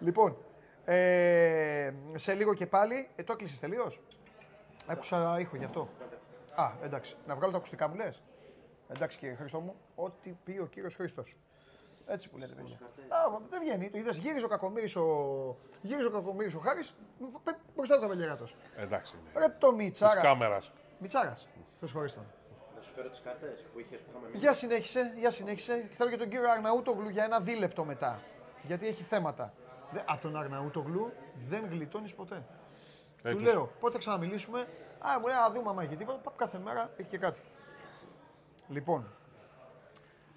λοιπόν, ε, σε λίγο και πάλι. Ε, το έκλεισες τελείως; Άκουσα ήχο γι' αυτό. Α, εντάξει. Να βγάλω τα ακουστικά μου λες. Εντάξει κύριε Χριστό μου, ό,τι πει ο κύριος Χρήστος. Έτσι που λέτε, παιδιά. Α, δεν βγαίνει. Το είδες, γύριζε ο Κακομύρης ο, γύριζε ο, Κακομύρης ο Χάρης, πε- μπροστά του Αβελιαράτος. Εντάξει. Ναι. Ρε το Της Μιτσάρα. κάμερας. Μιτσάρας. Θες χωρίς τον. Να σου φέρω τις κάρτες που είχες που είχαμε μείνει. Για συνέχισε, για συνέχισε. Και θέλω και τον κύριο Αρναούτογλου για ένα δίλεπτο μετά. Γιατί έχει θέματα. Δε, από τον Αρναούτογλου δεν γλιτώνεις ποτέ. Έτσι. Του λέω πότε θα ξαναμιλήσουμε. Α, μου λέει να δούμε άμα έχει τίποτα. Παπ, κάθε μέρα έχει και κάτι. Λοιπόν,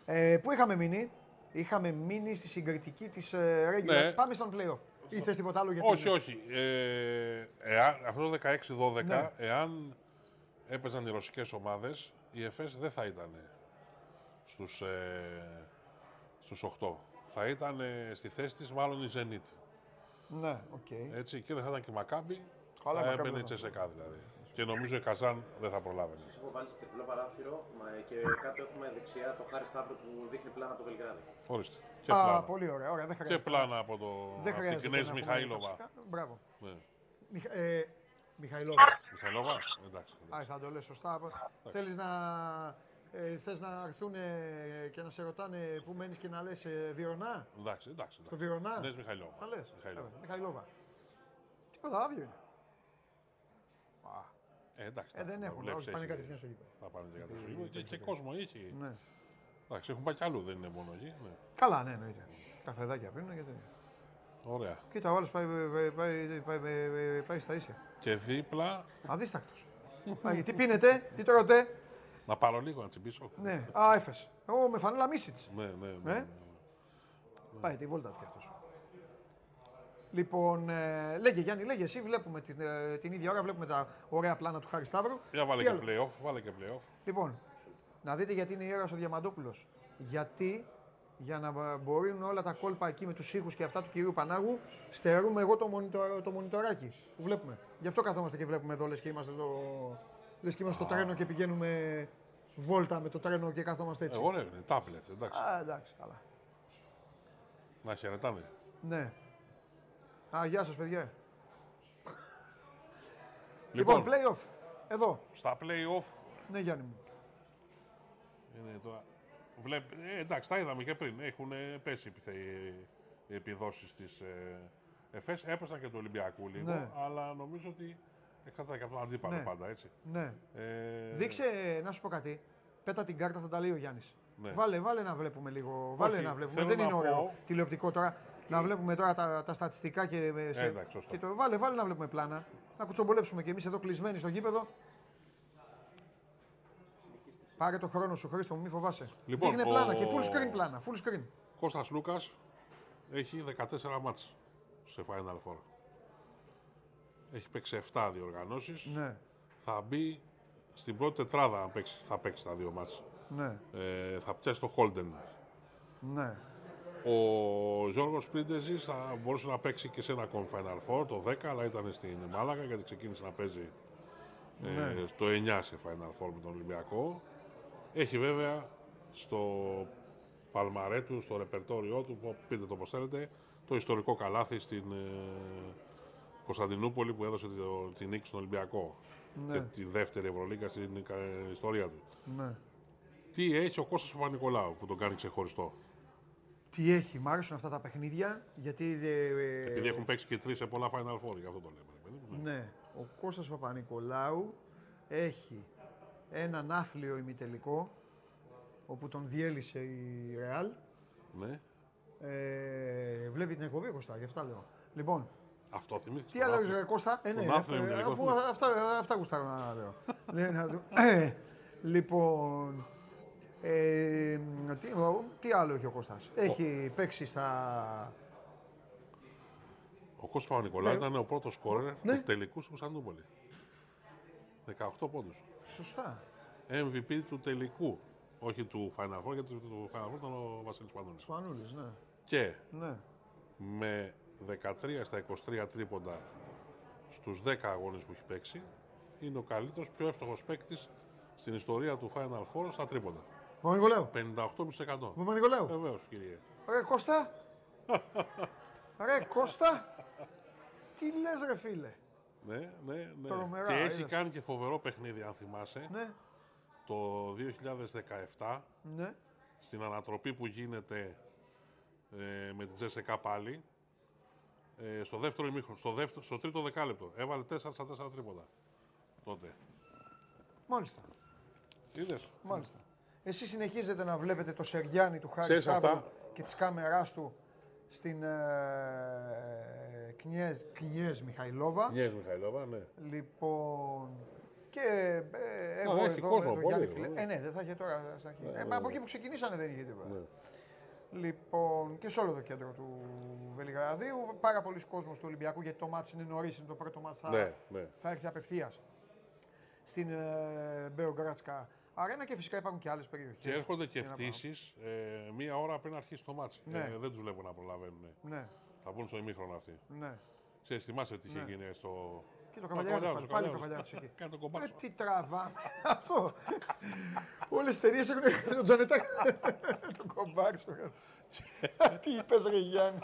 ε, πού είχαμε μείνει; Είχαμε μείνει στη συγκριτική της ε, regular. Ναι. Πάμε στον playoff. Ή θες τίποτα άλλο γιατί... Όχι, όχι. Ε, εάν, αυτό το 16-12, Ναι. εάν έπαιζαν οι ρωσικές ομάδες, η ΕΦΕΣ δεν θα ήταν στους, ε, στους 8. Θα ήταν ε, στη θέση της μάλλον η Zenit. Ναι, οκ. Έτσι, και δεν θα ήταν και η Μακάμπι, Καλά, η θα Μακάμπη έμπαινε η δεν θα. Τσεσεκά δηλαδή. Και νομίζω η Καζάν δεν θα προλάβαινε. Σας έχω βάλει σε τριπλό παράθυρο μας, και κάτω έχουμε δεξιά το Χάρη Σταύρο που δείχνει πλάνα από το Βελιγράδι. Ορίστε. Και Α, πλάνα. πολύ ωραία. ωραία δεν Και χρειάζεται. πλάνα από, το, Δεν από την χρειάζεται. Κνέζ να πούμε Μιχαήλοβα. βασικά. Μπράβο. Ναι. Μιχα, ε, Μιχαηλόβα. Μιχαήλοβα, εντάξει. Α, θα το λες σωστά. Θέλεις να, ε, θες να έρθουν και να σε ρωτάνε πού μένεις και να λες ε, Βιρονά; Εντάξει, εντάξει. Στο Βιρονά; Κνέζ Μιχαήλοβα. Θα λες. Μιχαήλοβα. Ε, Μιχαηλόβα. Τίποτα άδειο είναι. Α, Ε, εντάξει, ε, δεν εντάξει, έχουν. βλέπεις, Όχι, πάνε έχει- κατευθείαν στο γήπεδο. Θα πάνε και κατευθείαν. Και, και κόσμο έχει. Ναι. Εντάξει, έχουν πάει κι αλλού, δεν είναι μόνο εκεί. Ναι. Καλά, ναι, εννοείται. Καφεδάκια πίνουν γιατί. Ωραία. Κοίτα, ο άλλος πάει, πάει, πάει, πάει, πάει, πάει στα ίσια. Και δίπλα, Αδίστακτος. Α, τι πίνετε, τι τρώτε. να πάρω λίγο να τσιμπήσω. Ναι, α, έφες. Εγώ με φανέλα Μίσιτς. Ναι, ναι, ναι. Ε; ναι. Πάει τη βόλτα του κι αυτός. Λοιπόν, ε, λέγε Γιάννη, λέγε εσύ, βλέπουμε την, ε, την ίδια ώρα, βλέπουμε τα ωραία πλάνα του Χάρη Σταύρου. Για βάλε Τι και άλλο; playoff, βάλε και playoff. Λοιπόν, να δείτε γιατί είναι ιέρας ο Διαμαντόπουλος. Γιατί, για να μπο- μπορούν όλα τα κόλπα εκεί με τους ήχους και αυτά του κυρίου Πανάγου, στερούμε εγώ το, μονιτο, το μονιτοράκι που βλέπουμε. Γι' αυτό καθόμαστε και βλέπουμε εδώ, λες και είμαστε εδώ Λες και είμαστε στο τρένο και πηγαίνουμε βόλτα με το τρένο και κάθομαστε έτσι. Ε, ωραία είναι, τάπλετ, εντάξει. Α, εντάξει, καλά. Να χαιρετάνε. Ναι. Α, γεια σας παιδιά. Λοιπόν, Λοιπόν, play-off. Εδώ. στα play-off Ναι, Γιάννη μου. είναι τώρα. Βλέπ... Ε, εντάξει, τα είδαμε και πριν. Έχουν ε, πέσει επιθε... οι επιδόσεις της ε, ΕΦΕΣ. Έπεσαν και του Ολυμπιακού λίγο, Ναι. αλλά νομίζω ότι εξαρτάται και από τον αντίπαλο Ναι. πάντα, έτσι. Ναι. Ε, Δείξε, να σου πω κάτι. Πέτα την κάρτα, θα τα λέει ο Γιάννης. Ναι. Βάλε, βάλε να βλέπουμε λίγο. Βάλε να βλέπουμε. θέλω Δεν να είναι ωραίο πω- τηλεοπτικό τώρα. Να βλέπουμε τώρα τα, τα στατιστικά και, ε, σε- εντάξει, σωστό. και το, βάλε, βάλε να βλέπουμε πλάνα. Να κουτσομπολέψουμε κι εμείς εδώ κλεισμένοι στο γήπεδο. Πάρε το χρόνο σου, Χρήστο μου, μη φοβάσαι. Λοιπόν, Δείχνε ο- πλάνα και full screen πλάνα. Full screen. Κώστας Λούκας έχει 14 μάτς σε Final Four. Έχει παίξει 7 διοργανώσεις. Ναι, Θα μπει στην πρώτη τετράδα αν παίξει, θα παίξει τα δύο μάτς. ναι, Ε, θα πιάσει το Holden. ναι. Ο Γιώργος Πρίντεζης θα μπορούσε να παίξει και σε ένα ακόμη Final Four, το 10, αλλά ήταν στην Μάλαγα γιατί ξεκίνησε να παίζει ε, Ναι. στο 9 σε Final Four με τον Ολυμπιακό. Έχει βέβαια στο παλμαρέ του, στο ρεπερτόριό του, πω- πείτε το πώς θέλετε, το ιστορικό καλάθι στην ε, Κωνσταντινούπολη που έδωσε το, τη νίκη στον Ολυμπιακό Ναι. και τη δεύτερη Ευρωλίγα στην ε, ιστορία του. ναι. Τι έχει ο Κώστας Παπα-Νικολάου που τον κάνει ξεχωριστό; Τι έχει, μ' άρεσουν αυτά τα παιχνίδια γιατί. ε, ε, Επειδή έχουν παίξει και τρεις σε πολλά Final Four, γι' αυτό το λέμε. ρε παιδί μου. Ναι, ο Κώστας Παπα-Νικολάου έχει έναν άθλιο ημιτελικό όπου τον διέλυσε η Ρεάλ. Ναι. Ε, βλέπει την εκπομπή Κώστα, γι' αυτά λέω. Λοιπόν, Αυτό θυμήθηκες. τι άλλο ρε Κώστα, ε, ναι, τον άθλιο ε, ημιτελικό αφού θυμήθηκα. αυτά, αυτά γουστάρω να λέω. Ναι, να δω. Ε, λοιπόν, ε, τι, ο- τι άλλο έχει ο Κώστας; Έχει παίξει στα... Ο Κώστας Παπα-Νικολάου Ναι. ήταν ο πρώτος σκόρερ Ναι. του τελικού στην Κωνσταντινούπολη. 18 πόντους. Σωστά. MVP του τελικού. Όχι του Final Four, γιατί του Final Four ήταν ο Βασίλης Πανούλης. Σπανούλης, ναι. Και ναι. με 13 στα 23 τρίποντα στους 10 αγώνες που έχει παίξει, είναι ο καλύτερος, πιο εύστοχος παίκτης στην ιστορία του Final Four στα τρίποντα. Παπα-Νικολάου. 58%. Παπα-Νικολάου. Βεβαίως, κύριε. Ρε Κώστα. ρε Κώστα. Τι λες ρε φίλε; Ναι, ναι, ναι. Τρομερά, και έχει είδες. κάνει και φοβερό παιχνίδι, αν θυμάσαι, Ναι, το 2017, ναι. στην ανατροπή που γίνεται ε, με την Τζέσεκα πάλι, ε, στο δεύτερο ημίχρονο, στο, δεύτερο, στο τρίτο δεκάλεπτο. Έβαλε 4 στα 4 τρίποντα. Τότε. Μάλιστα. Είδες. Μάλιστα. Εσείς συνεχίζετε να βλέπετε το Σεργιάννη του Χάρη Ξέρεις αυτά; Σάββου και της κάμεράς του στην ε, Κνιέζ, Κνιέζ Μιχαηλόβα. Νιές Μιχαηλόβα, ναι. Λοιπόν, και ε, εγώ Α, έχει εδώ κόσμο με τον πολύ, Γιάννη Φιλέ. ναι. Ε, ναι, δεν θα είχε τώρα στην αρχή. Ναι, ε, ναι, μα από ναι. εκεί που ξεκινήσανε δεν είχε τίποτα. ναι. Λοιπόν, και σε όλο το κέντρο του Βελιγραδίου. Πάρα πολλοί κόσμος του Ολυμπιακού, γιατί το μάτς είναι νωρίς, είναι το πρώτο μάτς, θα, Ναι, ναι. θα έρθει απευθείας στην ε, Μπεογκράντσκα Αρένα και φυσικά υπάρχουν και άλλες περιοχές. Και έρχονται και Για να πάμε. πτήσεις ε, μία ώρα πριν αρχίσει το ματς. Ναι. Ε, δεν τους βλέπω να προλαβαίνουν. Ναι, Θα μπουν στο ημίχρονο αυτοί. ναι. Ξέρεις, θυμάσαι τι είχε Ναι. γίνει στο. Και το Ο καβαλιάρι Καβαλιάρος, πάλι, ο πάλι ο Καβαλιάρος. καβαλιάρι εκεί. Κάνει το Ε, κομπάρσο. τι τραβάμε. Αυτό. Όλες τι εταιρείες έχουν τον Τζανετά. τον κομπάρσο. Τι είπες, Ρε Γιάννη.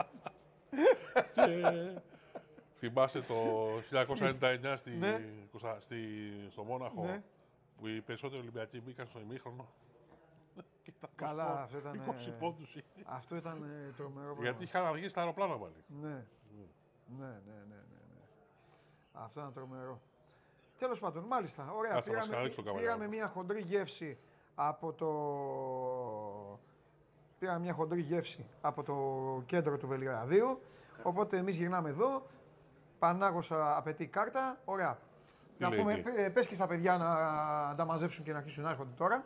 Και θυμάσαι το 1999 στη, Ναι. Κωνστα- στη, στο Μόναχο; Ναι. Που οι περισσότεροι Ολυμπιακοί μπήκαν στο ημίχρονο. Και ήταν Καλά, σκορ, αυτό ήταν, 20 ε, πόντους είχε. Αυτό ήταν ε, τρομερό πράγμα. Γιατί είχαν αργήσει τα αεροπλάνα πάλι. Ναι. Ναι, ναι, ναι, ναι, ναι. Αυτό ήταν τρομερό. Τέλος πάντων, μάλιστα. Ωραία. Ας τα μας Πήραμε, χαρίξει το καβαλιάρι. πήραμε μια χοντρή γεύση από το. Πήραμε μια χοντρή γεύση από το κέντρο του Βελιγραδίου. Οπότε εμείς γυρνάμε εδώ. Πανάγωσα απαιτεί κάρτα. Ωραία. Τι να λέει πούμε, εκεί; πε- πες και στα παιδιά να, να τα μαζέψουν και να αρχίσουν να έρχονται τώρα.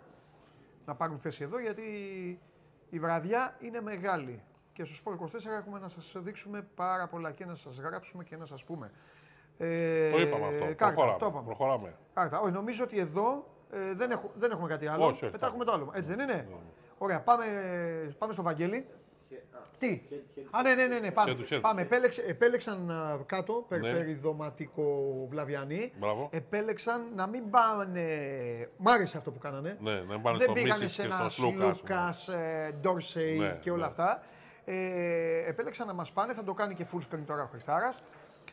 Να πάρουν θέση εδώ γιατί η βραδιά είναι μεγάλη. Και στο Sport 24 έχουμε να σας δείξουμε πάρα πολλά και να σας γράψουμε και να σας πούμε. Ε, Το είπαμε αυτό. Κάρτα, Προχωράμε. το είπαμε. Προχωράμε. Κάρτα. Όχι, νομίζω ότι εδώ ε, δεν, έχουμε, δεν έχουμε κάτι άλλο. Όχι, όχι, Πετάχουμε το άλλο. Έτσι δεν είναι; Ναι. Ωραία, πάμε, πάμε στο Βαγγέλη. Τι; Α, ναι, ναι, ναι, ναι πάμε. Χέρι του χέρι. πάμε. Επέλεξε, επέλεξαν α, κάτω, περ, Ναι. περιδοματικό βλαβιανή. Μπράβο. Επέλεξαν να μην πάνε. Μ' άρεσε αυτό που κάνανε. Ναι, να μην πάνε Δεν στο πήγανε Μίτσιτς σε και ένα στο Σλούκας, ας πούμε. Σλούκας, ε, Ντόρσεϊ Ναι, και όλα ναι. αυτά. Ε, επέλεξαν να μας πάνε, θα το κάνει και full screen τώρα ο Χριστάρας,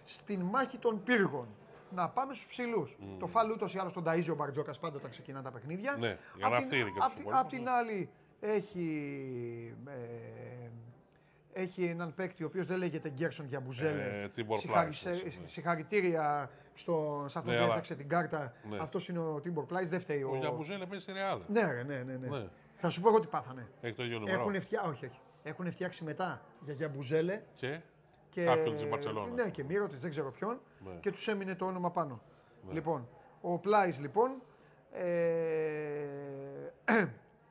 στην μάχη των πύργων. Να πάμε στους ψηλούς. Το φάλ ούτως ή άλλως τον ταΐζει ο Μπαρτζόκας πάντα όταν ξεκινά τα παιχνίδια. Ναι, για Απ' να την- φτύρει και απ' τους την- υπόλοιπους. Απ' την άλλη έχει... ε, έχει έναν παίκτη ο οποίος δεν λέγεται Γκέρσον για Μπουζέλε. Ε, Τίμπορ Συγχαρη- Πλάις, σε- έτσι, ναι. Συγχαρητήρια στο, σε αυτόν Ναι, που αλλά- έφτιαξε την κάρτα. Ναι. Αυτός είναι ο Τίμπορ Πλάις, δεν φταίει Ο Γιαμπουζέλε παίζει στη Ρεάλ. ναι, ρε, ναι, ναι, ναι. Ναι. Θα σου πω εγώ τι πάθανε. Έχει το ίδιο νούμερο. Έχουν, φτιά... όχι, όχι. Έχουν φτιάξει μετά για Γιαμπουζέλε Και; και. Κάποιον της Μπαρτσελώνα. Ναι, και Μύρο της, δεν ξέρω ποιον. Ναι. Και τους έμεινε το όνομα πάνω. Λοιπόν, ο Πλάις λοιπόν. Ε...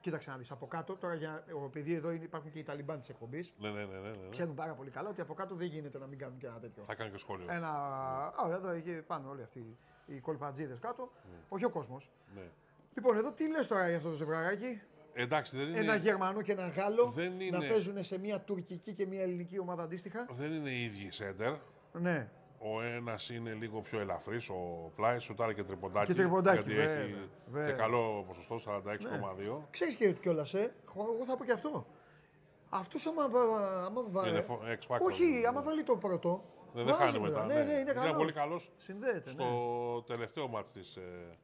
Κοίταξε να δεις από κάτω. Τώρα, για... επειδή εδώ είναι- υπάρχουν και οι Ταλιμπάν της εκπομπής, ναι, ναι, ναι, ναι, ναι. ξέρουν πάρα πολύ καλά ότι από κάτω δεν γίνεται να μην κάνουν και ένα τέτοιο. Θα κάνει και σχόλιο. Ένα. Α, εδώ εκεί πάνω όλοι αυτοί οι κολπατζίδες κάτω. Όχι ο κόσμος. Ναι. Λοιπόν, εδώ τι λες τώρα για αυτό το ζευγαράκι; Εντάξει, δεν είναι, Ένα Γερμανό και ένα Γάλλο Δεν να είναι- παίζουν σε μια τουρκική και μια ελληνική ομάδα αντίστοιχα; δεν είναι οι ίδιοι σέντερ. Ναι. Ο ένας είναι λίγο πιο ελαφρύς, ο Πλάις, σουτάρει και τριποντάκι. Και τριποντάκι, γιατί βέβαια, έχει βέβαια. και καλό ποσοστό, 46,2. Ξέρεις και κιόλας, ε. Εγώ θα πω και αυτό. Αυτός άμα, άμα βάλει. Είναι φο- X Factor. Όχι, άμα βάλει το πρώτο. Δεν, δεν βάζει χάνει μετά. Ναι, ναι, είναι καλό. πολύ καλός Συνδέεται. στο Ναι. τελευταίο μάτι της, ε,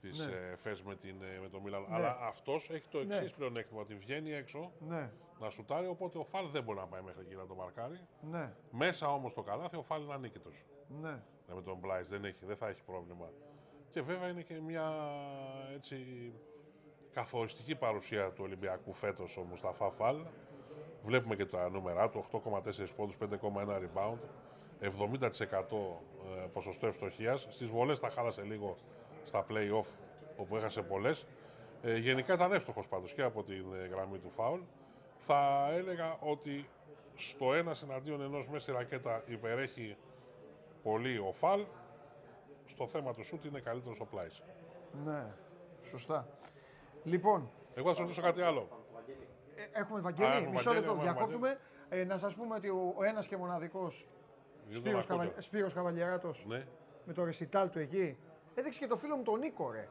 της Ναι. ε, ΦΕΣ με, την, ε, με τον Μίλαν. Αλλά αυτός έχει το εξής Ναι. πλεονέκτημα, ότι βγαίνει έξω ναι, να σουτάρει, οπότε ο Φαλ δεν μπορεί να πάει μέχρι εκεί να το μαρκάρει. ναι, Μέσα όμως το καλάθι ο Φαλ είναι ανίκητος. ναι. Ναι, με τον Μπλάις δεν, έχει, δεν θα έχει πρόβλημα. Και βέβαια είναι και μια έτσι, καθοριστική παρουσία του Ολυμπιακού φέτος ο Μουσταφά Φαλ. Βλέπουμε και τα νούμερα του, 8,4 πόντους, 5,1 rebound, 70% ε, ποσοστό ευστοχίας. Στις βολές τα χάλασε λίγο στα play-off, όπου έχασε πολλές. Ε, γενικά ήταν εύστοχος πάντως και από την ε, γραμμή του φάουλ. Θα έλεγα ότι στο ένα εναντίον ενός μέσα στη ρακέτα υπερέχει πολύ ο Φαλ. Στο θέμα του σουτ είναι καλύτερος ο Πλάις. ναι. Σωστά. Λοιπόν, Εγώ θα σου ρωτήσω κάτι άλλο. ε, έχουμε Βαγγέλη, Α, έχουμε μισό Βαγγέλη, λεπτό, έχουμε διακόπτουμε. Ε, να σας πούμε ότι ο, ο ένας και μοναδικός Δεν τον Σπύρος, ακούτε. Καβα... Σπύρος Καβαλιεράτος Ναι. με το ρεσιτάλ του εκεί. Έδειξε και το φίλο μου τον Νίκο, ρε.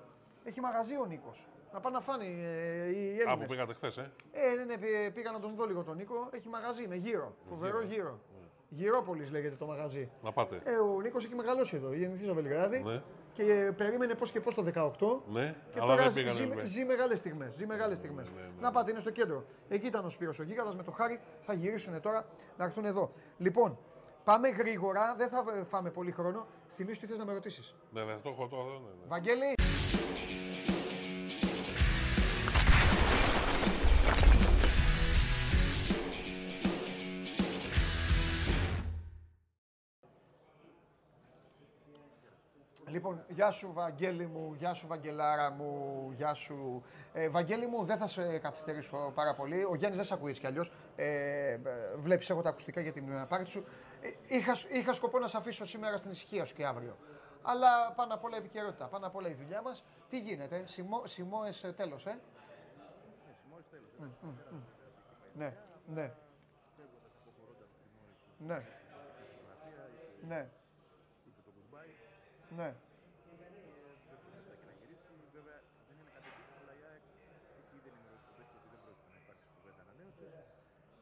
Έχει μαγαζί ο Νίκος. Να πάνε να φάνε ε, οι Α, που Έλληνες. πήγατε χθες, ε; Ε, ναι, ναι, πή- πήγα να τον δω λίγο τον Νίκο. Έχει μαγαζί, είναι γύρω. Φοβερό γύρο. Γυρόπολης λέγεται το μαγαζί. Να πάτε. Ε, ο Νίκος έχει μεγαλώσει εδώ, γεννηθεί στο Βελιγράδι. Ναι. Και ε, περίμενε πώς και πώς το 18. Ναι, Και αλλά τώρα δεν πήγανε. ζει, ναι. ζει μεγάλες στιγμές. Ζει μεγάλες στιγμές. Να πάτε, είναι στο κέντρο. Εκεί ήταν ο Σπύρος ο Γίγαντας με το Χάρη. Θα γυρίσουν τώρα να έρθουν εδώ. Λοιπόν, πάμε γρήγορα. Δεν θα ε, φάμε πολύ χρόνο. Θυμήσου τι θες να με ρωτήσεις. Ναι, ναι, το έχω τώρα. Ναι, ναι. Βαγγέλη. Λοιπόν, γεια σου Βαγγέλη μου, γεια σου Βαγγελάρα μου, γεια σου. Ε, Βαγγέλη μου, δεν θα σε καθυστερήσω πάρα πολύ. Ο Γιάννης δεν σε ακούει έτσι κι αλλιώς. Ε, ε, βλέπεις, έχω τα ακουστικά για την ε, πάρτι σου. Ε, είχα, είχα σκοπό να σε αφήσω σήμερα στην ησυχία σου και αύριο. Αλλά πάνω απ' όλα η επικαιρότητα, πάνω απ' όλα η δουλειά μας. Τι γίνεται, Σιμώ, Σιμώες ε, τέλος, ε; Μμ, μμ, μμ. Ναι, ναι. Ναι. Ναι. Ναι.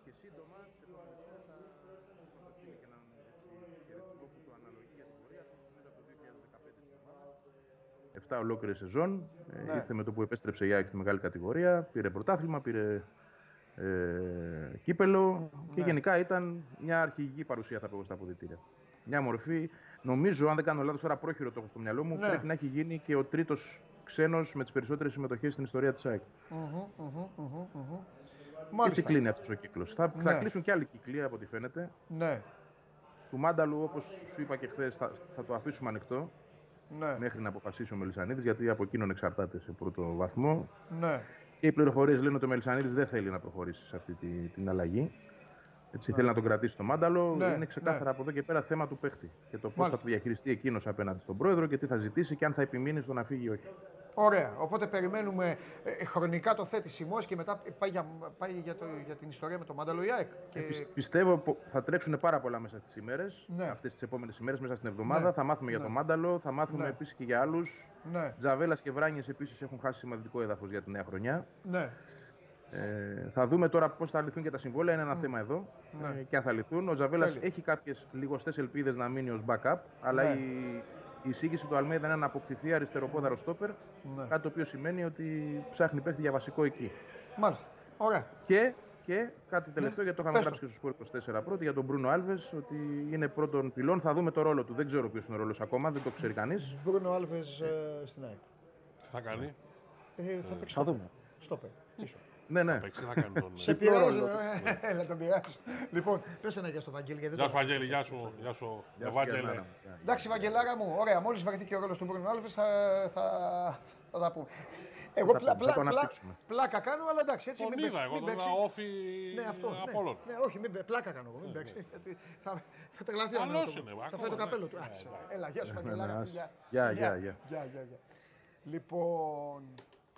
Και σύντομα, σε επαγγελματικά θα θα στείλει και έναν έτσι, χαιρετισμό που το αναλογεί για την πορεία του, νομίζω από το 2015 στην ομάδα. 7 ολόκληρη σεζόν. Ε, Ναι. Ήρθε με το που επέστρεψε η ΑΕΚ στη μεγάλη κατηγορία. Πήρε πρωτάθλημα, πήρε ε, κύπελο και Ναι. γενικά ήταν μια αρχηγική παρουσία θα πω εγώ, στα αποδητήρια. Μια μορφή, νομίζω, αν δεν κάνω λάθος, τώρα πρόχειρο το έχω στο μυαλό μου, Ναι. πρέπει να έχει γίνει και ο τρίτος ξένος με τις περισσότερες συμμετοχές στην ιστορία της ΑΕΚ. Μμμ, μμμ, μμμ, μμμ. Έτσι Μάλιστα. κλείνει αυτός ο κύκλος. Θα, Ναι. θα κλείσουν και άλλοι κύκλοι από ό,τι φαίνεται. Ναι, Του Μάνταλου, όπως σου είπα και χθες, θα, θα το αφήσουμε ανοιχτό ναι, μέχρι να αποφασίσει ο Μελισανίδης, γιατί από εκείνον εξαρτάται σε πρώτο βαθμό. ναι. Και οι πληροφορίες λένε ότι ο Μελισανίδης δεν θέλει να προχωρήσει σε αυτή τη, την αλλαγή. Έτσι, θέλει να τον κρατήσει το μάνταλο. Ναι, είναι ξεκάθαρα ναι. από εδώ και πέρα θέμα του παίχτη. Και το πώς θα Μάλιστα. το διαχειριστεί εκείνος απέναντι στον πρόεδρο και τι θα ζητήσει και αν θα επιμείνει στο να φύγει ή όχι. Ωραία. Οπότε περιμένουμε ε, χρονικά το θέτει Σιμός και μετά πάει, για, πάει για, το, για την ιστορία με το Μάνταλο Ιάκ. Και... Πι- Πιστεύω πο- θα τρέξουν πάρα πολλά μέσα στις ημέρες. Ναι. Αυτές τις επόμενες ημέρες, μέσα στην εβδομάδα. Ναι. Θα μάθουμε για Ναι. το Μάνταλο, θα μάθουμε Ναι. επίσης και για άλλους. Ναι, Τζαβέλας και Βράνιες επίσης έχουν χάσει σημαντικό έδαφος για τη νέα χρονιά. ναι. Ε, θα δούμε τώρα πώς θα λυθούν και τα συμβόλαια. Είναι ένα θέμα εδώ. Ναι. Ε, και αν θα λυθούν. Ο Τζαβέλας Τέλεια. έχει κάποιες λιγοστές ελπίδες να μείνει ως backup. Αλλά Ναι. η, η εισήγηση του Αλμέιδα είναι να αποκτηθεί αριστεροπόδαρο στόπερ. Ναι. Κάτι το οποίο σημαίνει ότι ψάχνει παίχτη για βασικό εκεί. Μάλιστα. Ωραία. Και, και κάτι τελευταίο, γιατί το είχαμε Ναι. Πες γράψει και στο Sport 24 πρώτη, για τον Μπρούνο Άλβες, ότι είναι πρώτον πυλών. Θα δούμε το ρόλο του. Δεν ξέρω ποιος είναι ο ρόλος ακόμα, δεν το ξέρει κανείς. Μπρούνο Άλβες στην ΑΕΚ. Τι θα κάνει; Ε, θα παίξει Θα στο δούμε. Στόπερ. Πίσω. Ναι, ναι. Παίξει, τι θα κάνει τον. Σε Διπλό πειράζω. ρόλο. ε, Έλα, τον πειράζω. Λοιπόν, πες ένα γεια στο Βαγγέλη. γιατί Γεια δεν σου, το- Βαγγέλη, γεια σου. Γεια σου. Γεια σου, Ευάγγελε. Γιάννα. Εντάξει, Βαγγελάρα μου, ωραία. Μόλις βρεθεί και ο ρόλος του Μπρούνο Άλβες θα, θα, θα τα πούμε. Εγώ τα πλα, πούμε, θα πλα, το πλα, αναπτύξουμε. πλάκα κάνω, αλλά εντάξει, έτσι Τον μην είδα παίξει. εγώ, μην τον παίξει. είδα όφη Ναι, αυτό. Ναι, Απόλλων. ναι, όχι, μην, παί- πλάκα κάνω εγώ. Μην παίξεις. γιατί θα, θα τρελαθεί ο Καλός άνθρωπος. είναι, Θα ακόμα, φάει το καπέλο του. εντάξει. Άσε. Ναι, Έλα, γεια σου, Βαγγελάρα. ναι, φιλιά. Γεια, Φιλιά. γεια, γεια. Γεια, γεια, γεια. Λοιπόν,